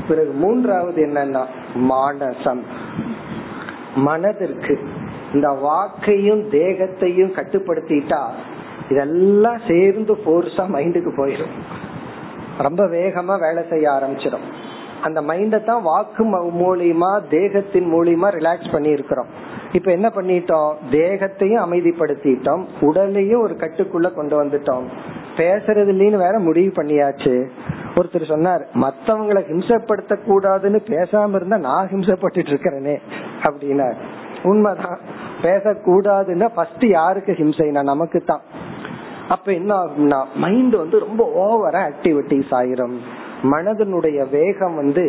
பிறகு மூன்றாவது என்னன்னா மானசம். மனதிற்கு இந்த வாக்கையும் தேகத்தையும் கட்டுப்படுத்திட்டா இதெல்லாம் சேர்ந்து போர்ஸா மைண்டுக்கு போயிடும் ரொம்ப வேகமா வேலை செய்ய ஆரம்பிச்சிடும். அந்த மைண்டை தான் வாக்கு மூலியமா தேகத்தின் மூலியமா ரிலாக்ஸ் பண்ணி இருக்கிறோம் இப்ப என்ன பண்ணிட்டோம்? தேகத்தையும் அமைதிப்படுத்திட்டோம். உடலையும் ஒரு கட்டுக்குள்ள கொண்டு வந்துட்டோம். பேசுறதுலன்னு வேற முடிவு பண்ணியாச்சு. ஒருத்தர் சொன்னார் மத்தவங்களை ஹிம்சப்படுத்த கூடாதுன்னு பேசாம இருந்தா நான் ஹிம்சப்பட்டு இருக்கிறேனே அப்படின்னா உண்மைதான். பேசக்கூடாதுன்னா ஃபர்ஸ்ட் யாருக்கு ஹிம்சைனா நமக்கு தான் அப்ப என்ன ஆகும்னா மைண்ட் வந்து ரொம்ப ஓவரா ஆக்டிவிட்டிஸ் ஆயிரும். மனதனுடைய வேகம் வந்து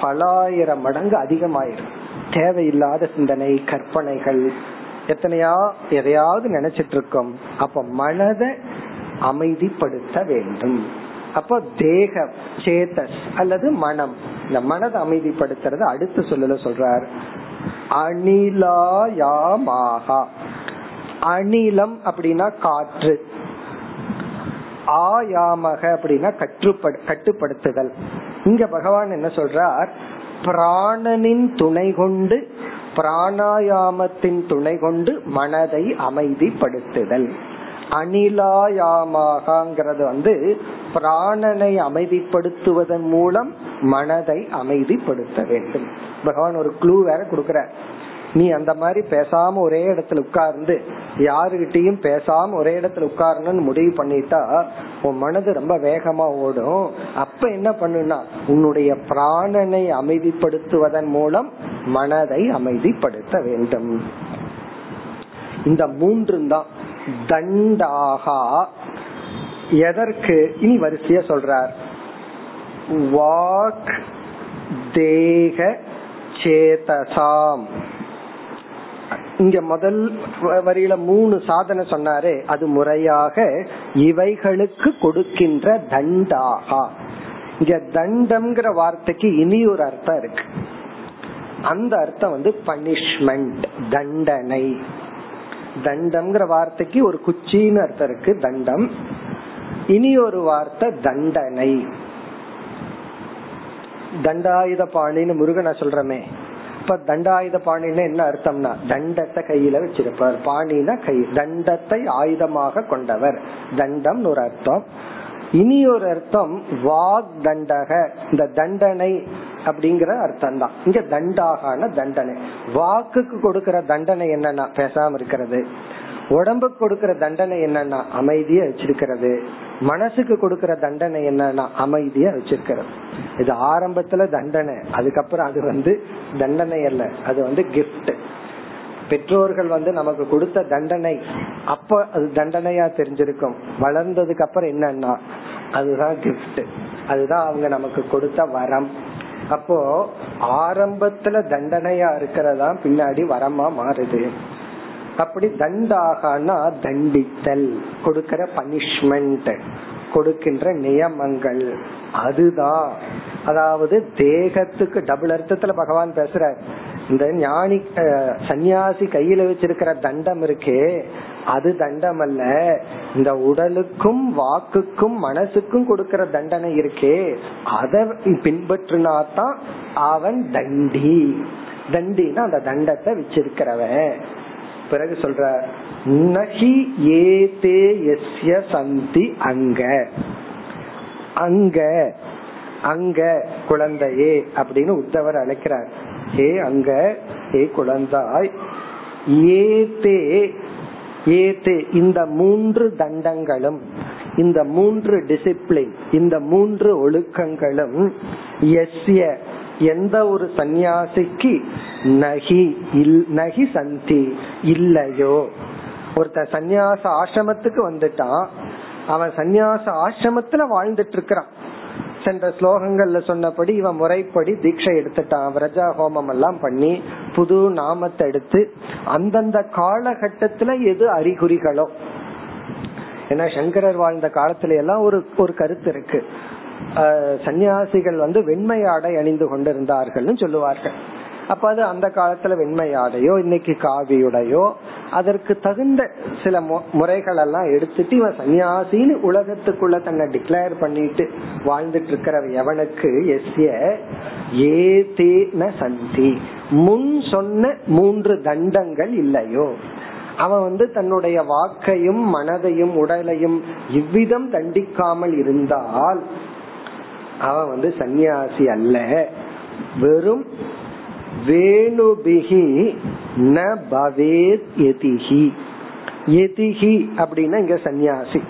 பலாயிரம் மடங்கு அதிகமாயிரும். தேவையில்லாத சிந்தனை கற்பனைகள் எத்தனையா எதையாவது நினைச்சிட்டு இருக்கோம். அப்ப மனதை அமைதிப்படுத்த வேண்டும். அப்போ தேகம் சேத்தஸ் அல்லது மனம். இந்த மனதை அமைதிப்படுத்துறது அடுத்த சொல்லல சொல்றார். அனிலாயாமாகா அணிலம் அப்படின்னா காற்று. ஆயாமக அப்படின்னா கட்டுப்படு கட்டுப்படுத்துதல். இங்க பகவான் என்ன சொல்றார்? பிராணனின் துணை கொண்டு பிராணாயாமத்தின் துணை கொண்டு மனதை அமைதிப்படுத்துதல். அனிலாயாமாகங்கிறது வந்து பிராணனை அமைதிப்படுத்துவதன் மூலம் மனதை அமைதிப்படுத்த வேண்டும். பகவான் ஒரு க்ளூ வேற கொடுக்கிறார். நீ அந்த மாதிரி பேசாம ஒரே இடத்துல உட்கார்ந்து யாருகிட்டயும் பேசாம ஒரே இடத்துல உட்காரணும்னு முடிவு பண்ணிட்டா உன் மனது ரொம்ப வேகமா ஓடும். அப்ப என்ன பண்ணுனா உன்னுடைய பிராணனை அமைதிப்படுத்துவதன் மூலம் மனதை அமைதிப்படுத்த வேண்டும். இந்த மூன்று தான். தண்டாகா. எதற்கு? இனி வரிசைய சொல்றார். வாக் தேக சேதசாம். இங்க முதல் வரியில மூணு சாதனை சொன்னாரே. அது முறையாக இவைகளுக்கு கொடுக்கின்ற தண்டாகா. இங்க தண்டம்ங்கிற வார்த்தைக்கு இனி ஒரு அர்த்தம் இருக்கு. அந்த அர்த்தம் வந்து பனிஷ்மெண்ட் தண்டனை. தண்டம்ங்கிற வார்த்தைக்கு ஒரு குச்சின்னு அர்த்தம் இருக்கு தண்டம். இனி ஒரு வார்த்தை தண்டனை. தண்டாயுத பாணின்னு முருகனை சொல்றமே இப்ப தண்டாயுத பாணின்னு என்ன அர்த்தம்னா தண்டத்தை கையில வச்சிருப்பார். பாணினா கை தண்டத்தை ஆயுதமாக கொண்டவர். தண்டம் ஒரு அர்த்தம். இனி ஒரு அர்த்தம் வாக் தண்டக இந்த தண்டனை அப்படிங்கிற அர்த்தம் தான் இங்க தண்டாகான தண்டனை. வாக்குக்கு கொடுக்கிற தண்டனை என்னன்னா பேசாம இருக்கிறது. உடம்புக்கு கொடுக்கற தண்டனை என்னன்னா அமைதியா வச்சிருக்கிறது. மனசுக்கு கொடுக்கற தண்டனை என்னன்னா அமைதியா வச்சிருக்கிறது. இது ஆரம்பத்துல தண்டனை. அதுக்கப்புறம் அது வந்து தண்டனை அல்ல. அது வந்து கிஃப்ட் பெற்றோர்கள் வந்து நமக்கு கொடுத்த தண்டனை. அப்ப அது தண்டனையா தெரிஞ்சிருக்கும். வளர்ந்ததுக்கு அப்புறம் என்னன்னா அதுதான் கிஃப்ட் அதுதான் அவங்க நமக்கு கொடுத்த வரம். அப்போ ஆரம்பத்துல தண்டனையா இருக்கிறதா பின்னாடி வரமா மாறுது. அப்படி தண்டாகனா தண்டித்தல் கொடுக்கிற பனிஷ்மெண்ட் கொடுக்கின்ற நியமங்கள் அதுதான். அதாவது தேகத்துக்கு டபுள் அர்த்தத்துல பகவான் பேசுற இந்த ஞானி சன்னியாசி கையில வச்சிருக்கிற தண்டம் இருக்கே அது தண்டம் அல்ல இந்த உடலுக்கும் வாக்குக்கும் மனசுக்கும் கொடுக்கிற தண்டனை இருக்கே. அதை பின்பற்றினாதான் அவன் தண்டி. தண்டினா அந்த தண்டத்தை வச்சிருக்கிறவன். பிறகு சொல்ற நகி ஏதே எஸ்ய சந்தி அங்க. அங்க அங்க குழந்தையே அப்படின்னு உத்தவர் அழைக்கிறார். ஏ அங்க ஏ குழந்தாய் ஏதே ஏதே இந்த மூன்று தண்டங்களும் இந்த மூன்று டிசிப்ளின் இந்த மூன்று ஒழுக்கங்களும் எஸ்ய எந்த ஒரு சந்நியாசிக்கு நகி இல் நகி சந்தி இல்லையோ. ஒருத்த சந்நியாச ஆசிரமத்துக்கு வந்துட்டான் அவன் சந்நியாச ஆசிரமத்துல வாழ்ந்துட்டு இருக்கிறான். சென்ற ஸ்லோகங்கள்ல சொன்னபடி இவன் முறைப்படி தீட்சை எடுத்துட்டான். விரஜா ஹோமம் எல்லாம் பண்ணி புது நாமத்தை எடுத்து அந்தந்த காலகட்டத்துல எது அறிகுறிகளோ. ஏன்னா சங்கரர் வாழ்ந்த காலத்துல எல்லாம் ஒரு ஒரு கருத்து இருக்கு. சன்னியாசிகள் வந்து வெண்மை ஆடை அணிந்து கொண்டிருந்தார்கள்னு சொல்லுவார்கள். அப்ப அது அந்த காலத்துல வெண்மையாடையோ இன்னைக்கு காவியுடையோ அதற்கு தகுந்த சில முறைகள் எல்லாம் எடுத்துட்டு இவன் சன்னியாசின்னு உலகத்துக்குள்ள தன்னை டிக்ளேர் பண்ணிட்டு வாழ்ந்துட்டு இருக்கிற எவனுக்கு? எஸ்ய ஏதேன சந்தி. முன் சொன்ன மூன்று தண்டங்கள் இல்லையோ. அவன் வந்து தன்னுடைய வாக்கையும் மனதையும் உடலையும் இவ்விதம் தண்டிக்காமல் இருந்தால் அவன் வந்து சந்நியாசி அல்ல. வெறும் வேணுபிகி ந பவேத் எதிகி எதிகி அப்படின்னா இங்க சந்நியாசி.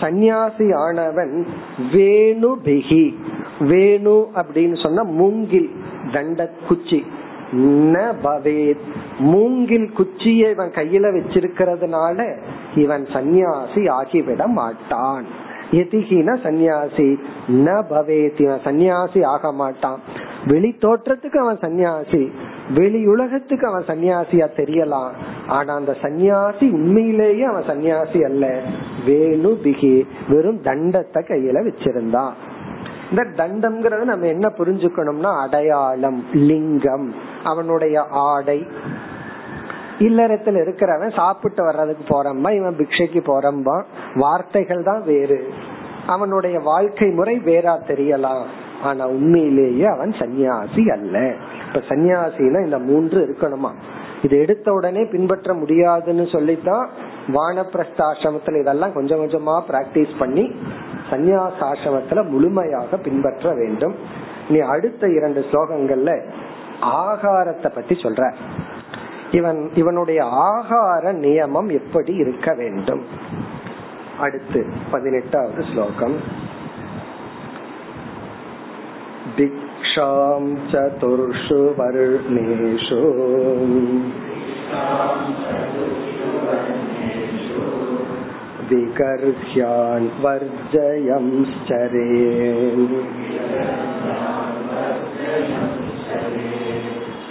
சந்நியாசி ஆனவன் வேணுபிகி. வேணு அப்படின்னு சொன்னா மூங்கில் தண்ட குச்சி ந பவேத். மூங்கில் குச்சியை இவன் கையில வச்சிருக்கிறதுனால இவன் சந்நியாசி ஆகிவிட மாட்டான். எதிகின சந்நியாசி. ந பவேத். இவன் சந்நியாசி ஆக மாட்டான். வெளி தோற்றத்துக்கு அவன் சன்னியாசி வெளி உலகத்துக்கு அவன் சன்னியாசியா தெரியலாம். ஆனா அந்த சன்னியாசி உண்மையிலேயே அவன் சன்னியாசி அல்ல. வேணு பிகி வெறும் தண்டத்தை கையில வச்சிருந்தான் இந்த தண்டம்ங்கிறது நம்ம என்ன புரிஞ்சுக்கணும்னா அடையாளம் லிங்கம் அவனுடைய ஆடை. இல்லறத்துல இருக்கிறவன் சாப்பிட்டு வர்றதுக்கு போறம்பா இவன் பிக்ஷைக்கு போறம்பான் வார்த்தைகள் தான் வேறு. அவனுடைய வாழ்க்கை முறை வேறா தெரியலாம். ஆனா உண்மையிலேயே அவன் சன்னியாசி அல்ல. இப்ப சன்னியாசினா இந்த மூன்று இருக்கணுமா? இது எடுத்த உடனே பின்பற்ற முடியாதுன்னு சொல்லித்தான் வானப்பிரஸ்தாசிரமத்துல இதெல்லாம் கொஞ்சம் கொஞ்சமா பிராக்டிஸ் பண்ணி சந்நியாசாசிரமத்துல முழுமையாக பின்பற்ற வேண்டும். நீ அடுத்த இரண்டு ஸ்லோகங்கள்ல ஆகாரத்தை பத்தி சொல்ற. இவன் இவனுடைய ஆகார நியமம் எப்படி இருக்க வேண்டும்? அடுத்து பதினெட்டாவது ஸ்லோகம். भिक्षां चतुर्षु वर्णेषु विगर्ह्यान् वर्जयंश्चरे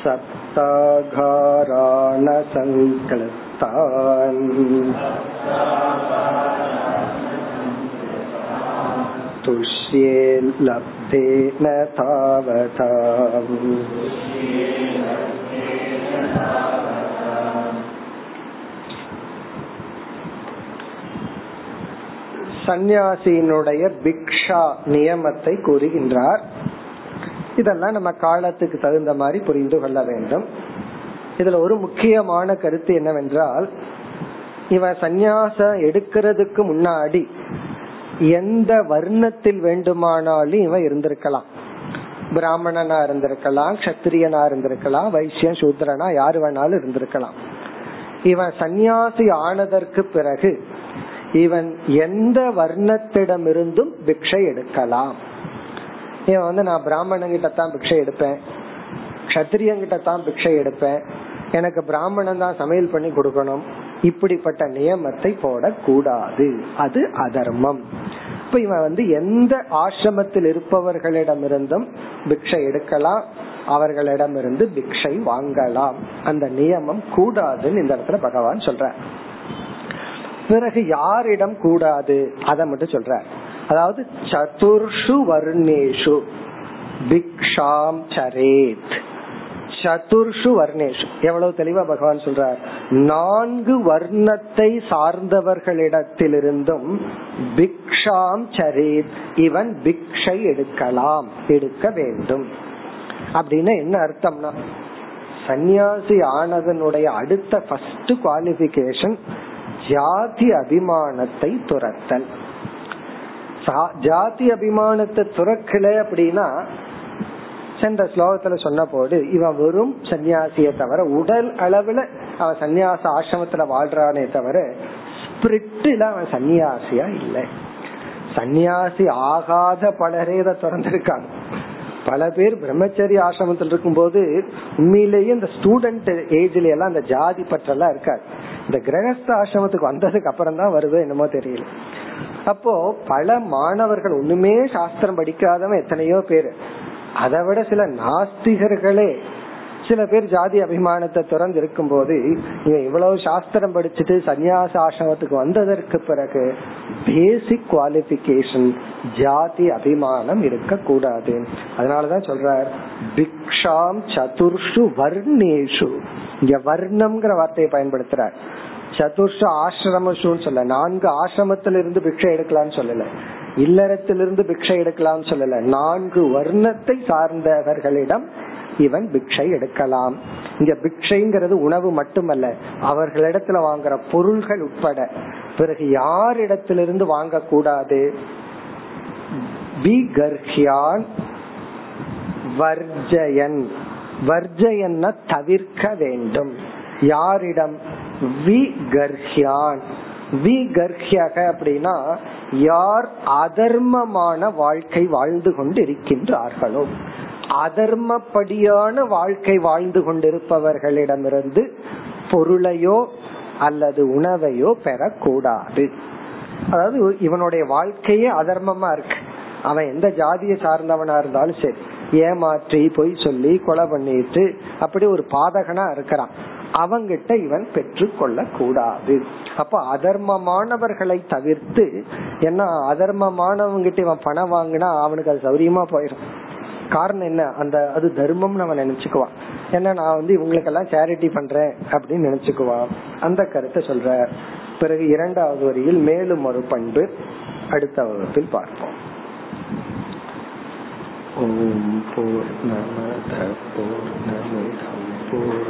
सप्ताघाराणसङ्क्लृप्तान् तुष्ये लब्धेन तावता சந்நியாசியினுடைய பிக்ஷா நியமத்தை கூறுகின்றார் இதெல்லாம் நம்ம காலத்துக்கு தகுந்த மாதிரி புரிந்து கொள்ள வேண்டும் இதுல ஒரு முக்கியமான கருத்து என்னவென்றால் இவன் சந்நியாசம் எடுக்கிறதுக்கு முன்னாடி எந்த வர்ணத்தில் வேண்டுமானாலும் இவன் இருந்திருக்கலாம். பிராமணனா இருந்திருக்கலாம் கத்திரியனா இருந்திருக்கலாம் வைசியம் சூத்திரனா யாரு வேணாலும் இருந்திருக்கலாம். இவன் சந்நியாசி ஆனதற்கு பிறகு இவன் எந்த வர்ணத்திடமிருந்தும் பிக்ஷை எடுக்கலாம். இவன் வந்து நான் பிராமணங்கிட்ட தான் பிக்ஷை எடுப்பேன். கத்திரியங்கிட்ட தான் பிக்ஷை எடுப்பேன். எனக்கு பிராமணன் தான் சமையல் பண்ணி கொடுக்கணும். இப்படிப்பட்ட நியமத்தை போடக்கூடாது. அது அதர்மம். இப்ப இவன் வந்து எந்த ஆசிரமத்தில் இருப்பவர்களிடமிருந்தும் பிக்ஷை எடுக்கலாம் அவர்களிடமிருந்து பிக்ஷை வாங்கலாம். அந்த நியமம் கூடாதுன்னு இந்த இடத்துல பகவான் சொல்ற பிறகு யாரிடம் கூடாது? அதை மட்டும் சொல்ற அதாவது சதுர்ஷு வர்ணேஷு. பிக்ஷாம் சரேத். சதுர்ஷு வர்ணேஷு. எவ்வளவு தெளிவா பகவான் சொல்றார். நான்கு வர்ணத்தை சார்ந்தவர்களிடத்திலிருந்தும் பிக்ஷாம் சரீத் இவன் பிக்ஷை எடுக்கலாம் எடுக்க வேண்டும். அப்படின்னு என்ன அர்த்தம்னா சந்நியாசி ஆனதனுடைய அடுத்த ஃபர்ஸ்ட் குவாலிபிகேஷன் ஜாதி அபிமானத்தை துரத்தல். ஜாதி அபிமானத்தை துறக்கல அப்படின்னா சென்ற ஸ்லோகத்துல சொன்ன போது இவன் வெறும் சன்னியாசிய தவிர உடல் அளவுல அவன் சன்னியாச ஆசிரமத்துல வாழ்றானே தவிர ஸ்பிரிட்ல அவன் சன்னியாசியா இல்லை சன்னியாசி ஆகாத பலரே இதை திறந்திருக்காங்க பல பேர் பிரம்மச்சரி ஆசிரமத்தில் இருக்கும் போது உண்மையிலேயே இந்த ஸ்டூடெண்ட் ஏஜ்ல எல்லாம் அந்த ஜாதி பற்றெல்லாம் இருக்காது இந்த கிரகஸ்த ஆசிரமத்துக்கு வந்ததுக்கு அப்புறம் தான் வருது என்னமோ தெரியல அப்போ பல மாணவர்கள் ஒண்ணுமே சாஸ்திரம் படிக்காதவன் எத்தனையோ பேர் அதை விட சில நாஸ்திகர்களே சில பேர் ஜாதி அபிமானத்தை திறந்து இருக்கும் போது இவன் இவ்வளவு சாஸ்திரம் படிச்சுட்டு சன்னியாச ஆசிரமத்துக்கு வந்ததற்கு பிறகு பேசிக் குவாலிபிகேஷன் ஜாதி அபிமானம் இருக்க கூடாது அதனாலதான் சொல்றார் பிக்ஷாம் சதுர்ஷு வர்ணேஷு. இங்க வர்ணம்ங்கிற வார்த்தையை பயன்படுத்துறார். சதுர்ஷ ஆசிரமசுன்னு சொல்ல நான்கு ஆசிரமத்திலிருந்து பிக்ஷை எடுக்கலாம்னு சொல்லல. இல்லறத்திலிருந்து பிக்ஷை எடுக்கலாம்னு சொல்லல. நான்கு வர்ணத்தை சார்ந்தவர்களிடம் இவன் பிக்ஷை எடுக்கலாம். இங்க பிக்ஷைங்கிறது உணவு மட்டுமல்ல அவர்களிடத்துல வாங்குற பொருள்கள் உட்பட. பிறகு யாரிடத்திலிருந்து வாங்க கூடாது விகர்ஹியான் வர்ஜயன். வர்ஜயன்னா தவிர்க்க வேண்டும். யாரிடம்? விகர்ஹியான் விகர்ஹியக அப்படின்னா யார் அதர்மமான வாழ்க்கை வாழ்ந்து கொண்டு இருக்கின்றார்களோ அதர்மப்படியான வாழ்க்கை வாழ்ந்து கொண்டிருப்பவர்களிடமிருந்து பொருளையோ அல்லது உணவையோ பெறக்கூடாது. அதாவது இவனுடைய வாழ்க்கையே அதர்மமா இருக்கு. அவன் எந்த ஜாதியை சார்ந்தவனா இருந்தாலும் சரி ஏமாற்றி பொய் சொல்லி கொலை பண்ணிட்டு அப்படி ஒரு பாதகனா இருக்கிறான். அவங்கிட்ட இவன் பெற்று கொள்ள கூடாது அப்ப அதர்மமானவர்களை தவிர்த்து ஏன்னா அதர்மமானவங்கிட்ட இவன் பணம் வாங்கினா அவனுக்கு அது சௌரியமா போயிடும். காரணம் என்ன? அந்த அது தர்மம்னு அவன் நினைச்சுக்குவான். ஏன்னா நான் வந்து இவங்களுக்கெல்லாம் சேரிட்டி பண்றேன் அப்படின்னு நினைச்சுக்குவான். அந்த கருத்தை சொல்ற பிறகு இரண்டாவது வரியில் மேலும் ஒரு பண்பு அடுத்த வகுப்பில் பார்ப்போம். ஓம் போர் நமத போர் நமிதம் போர்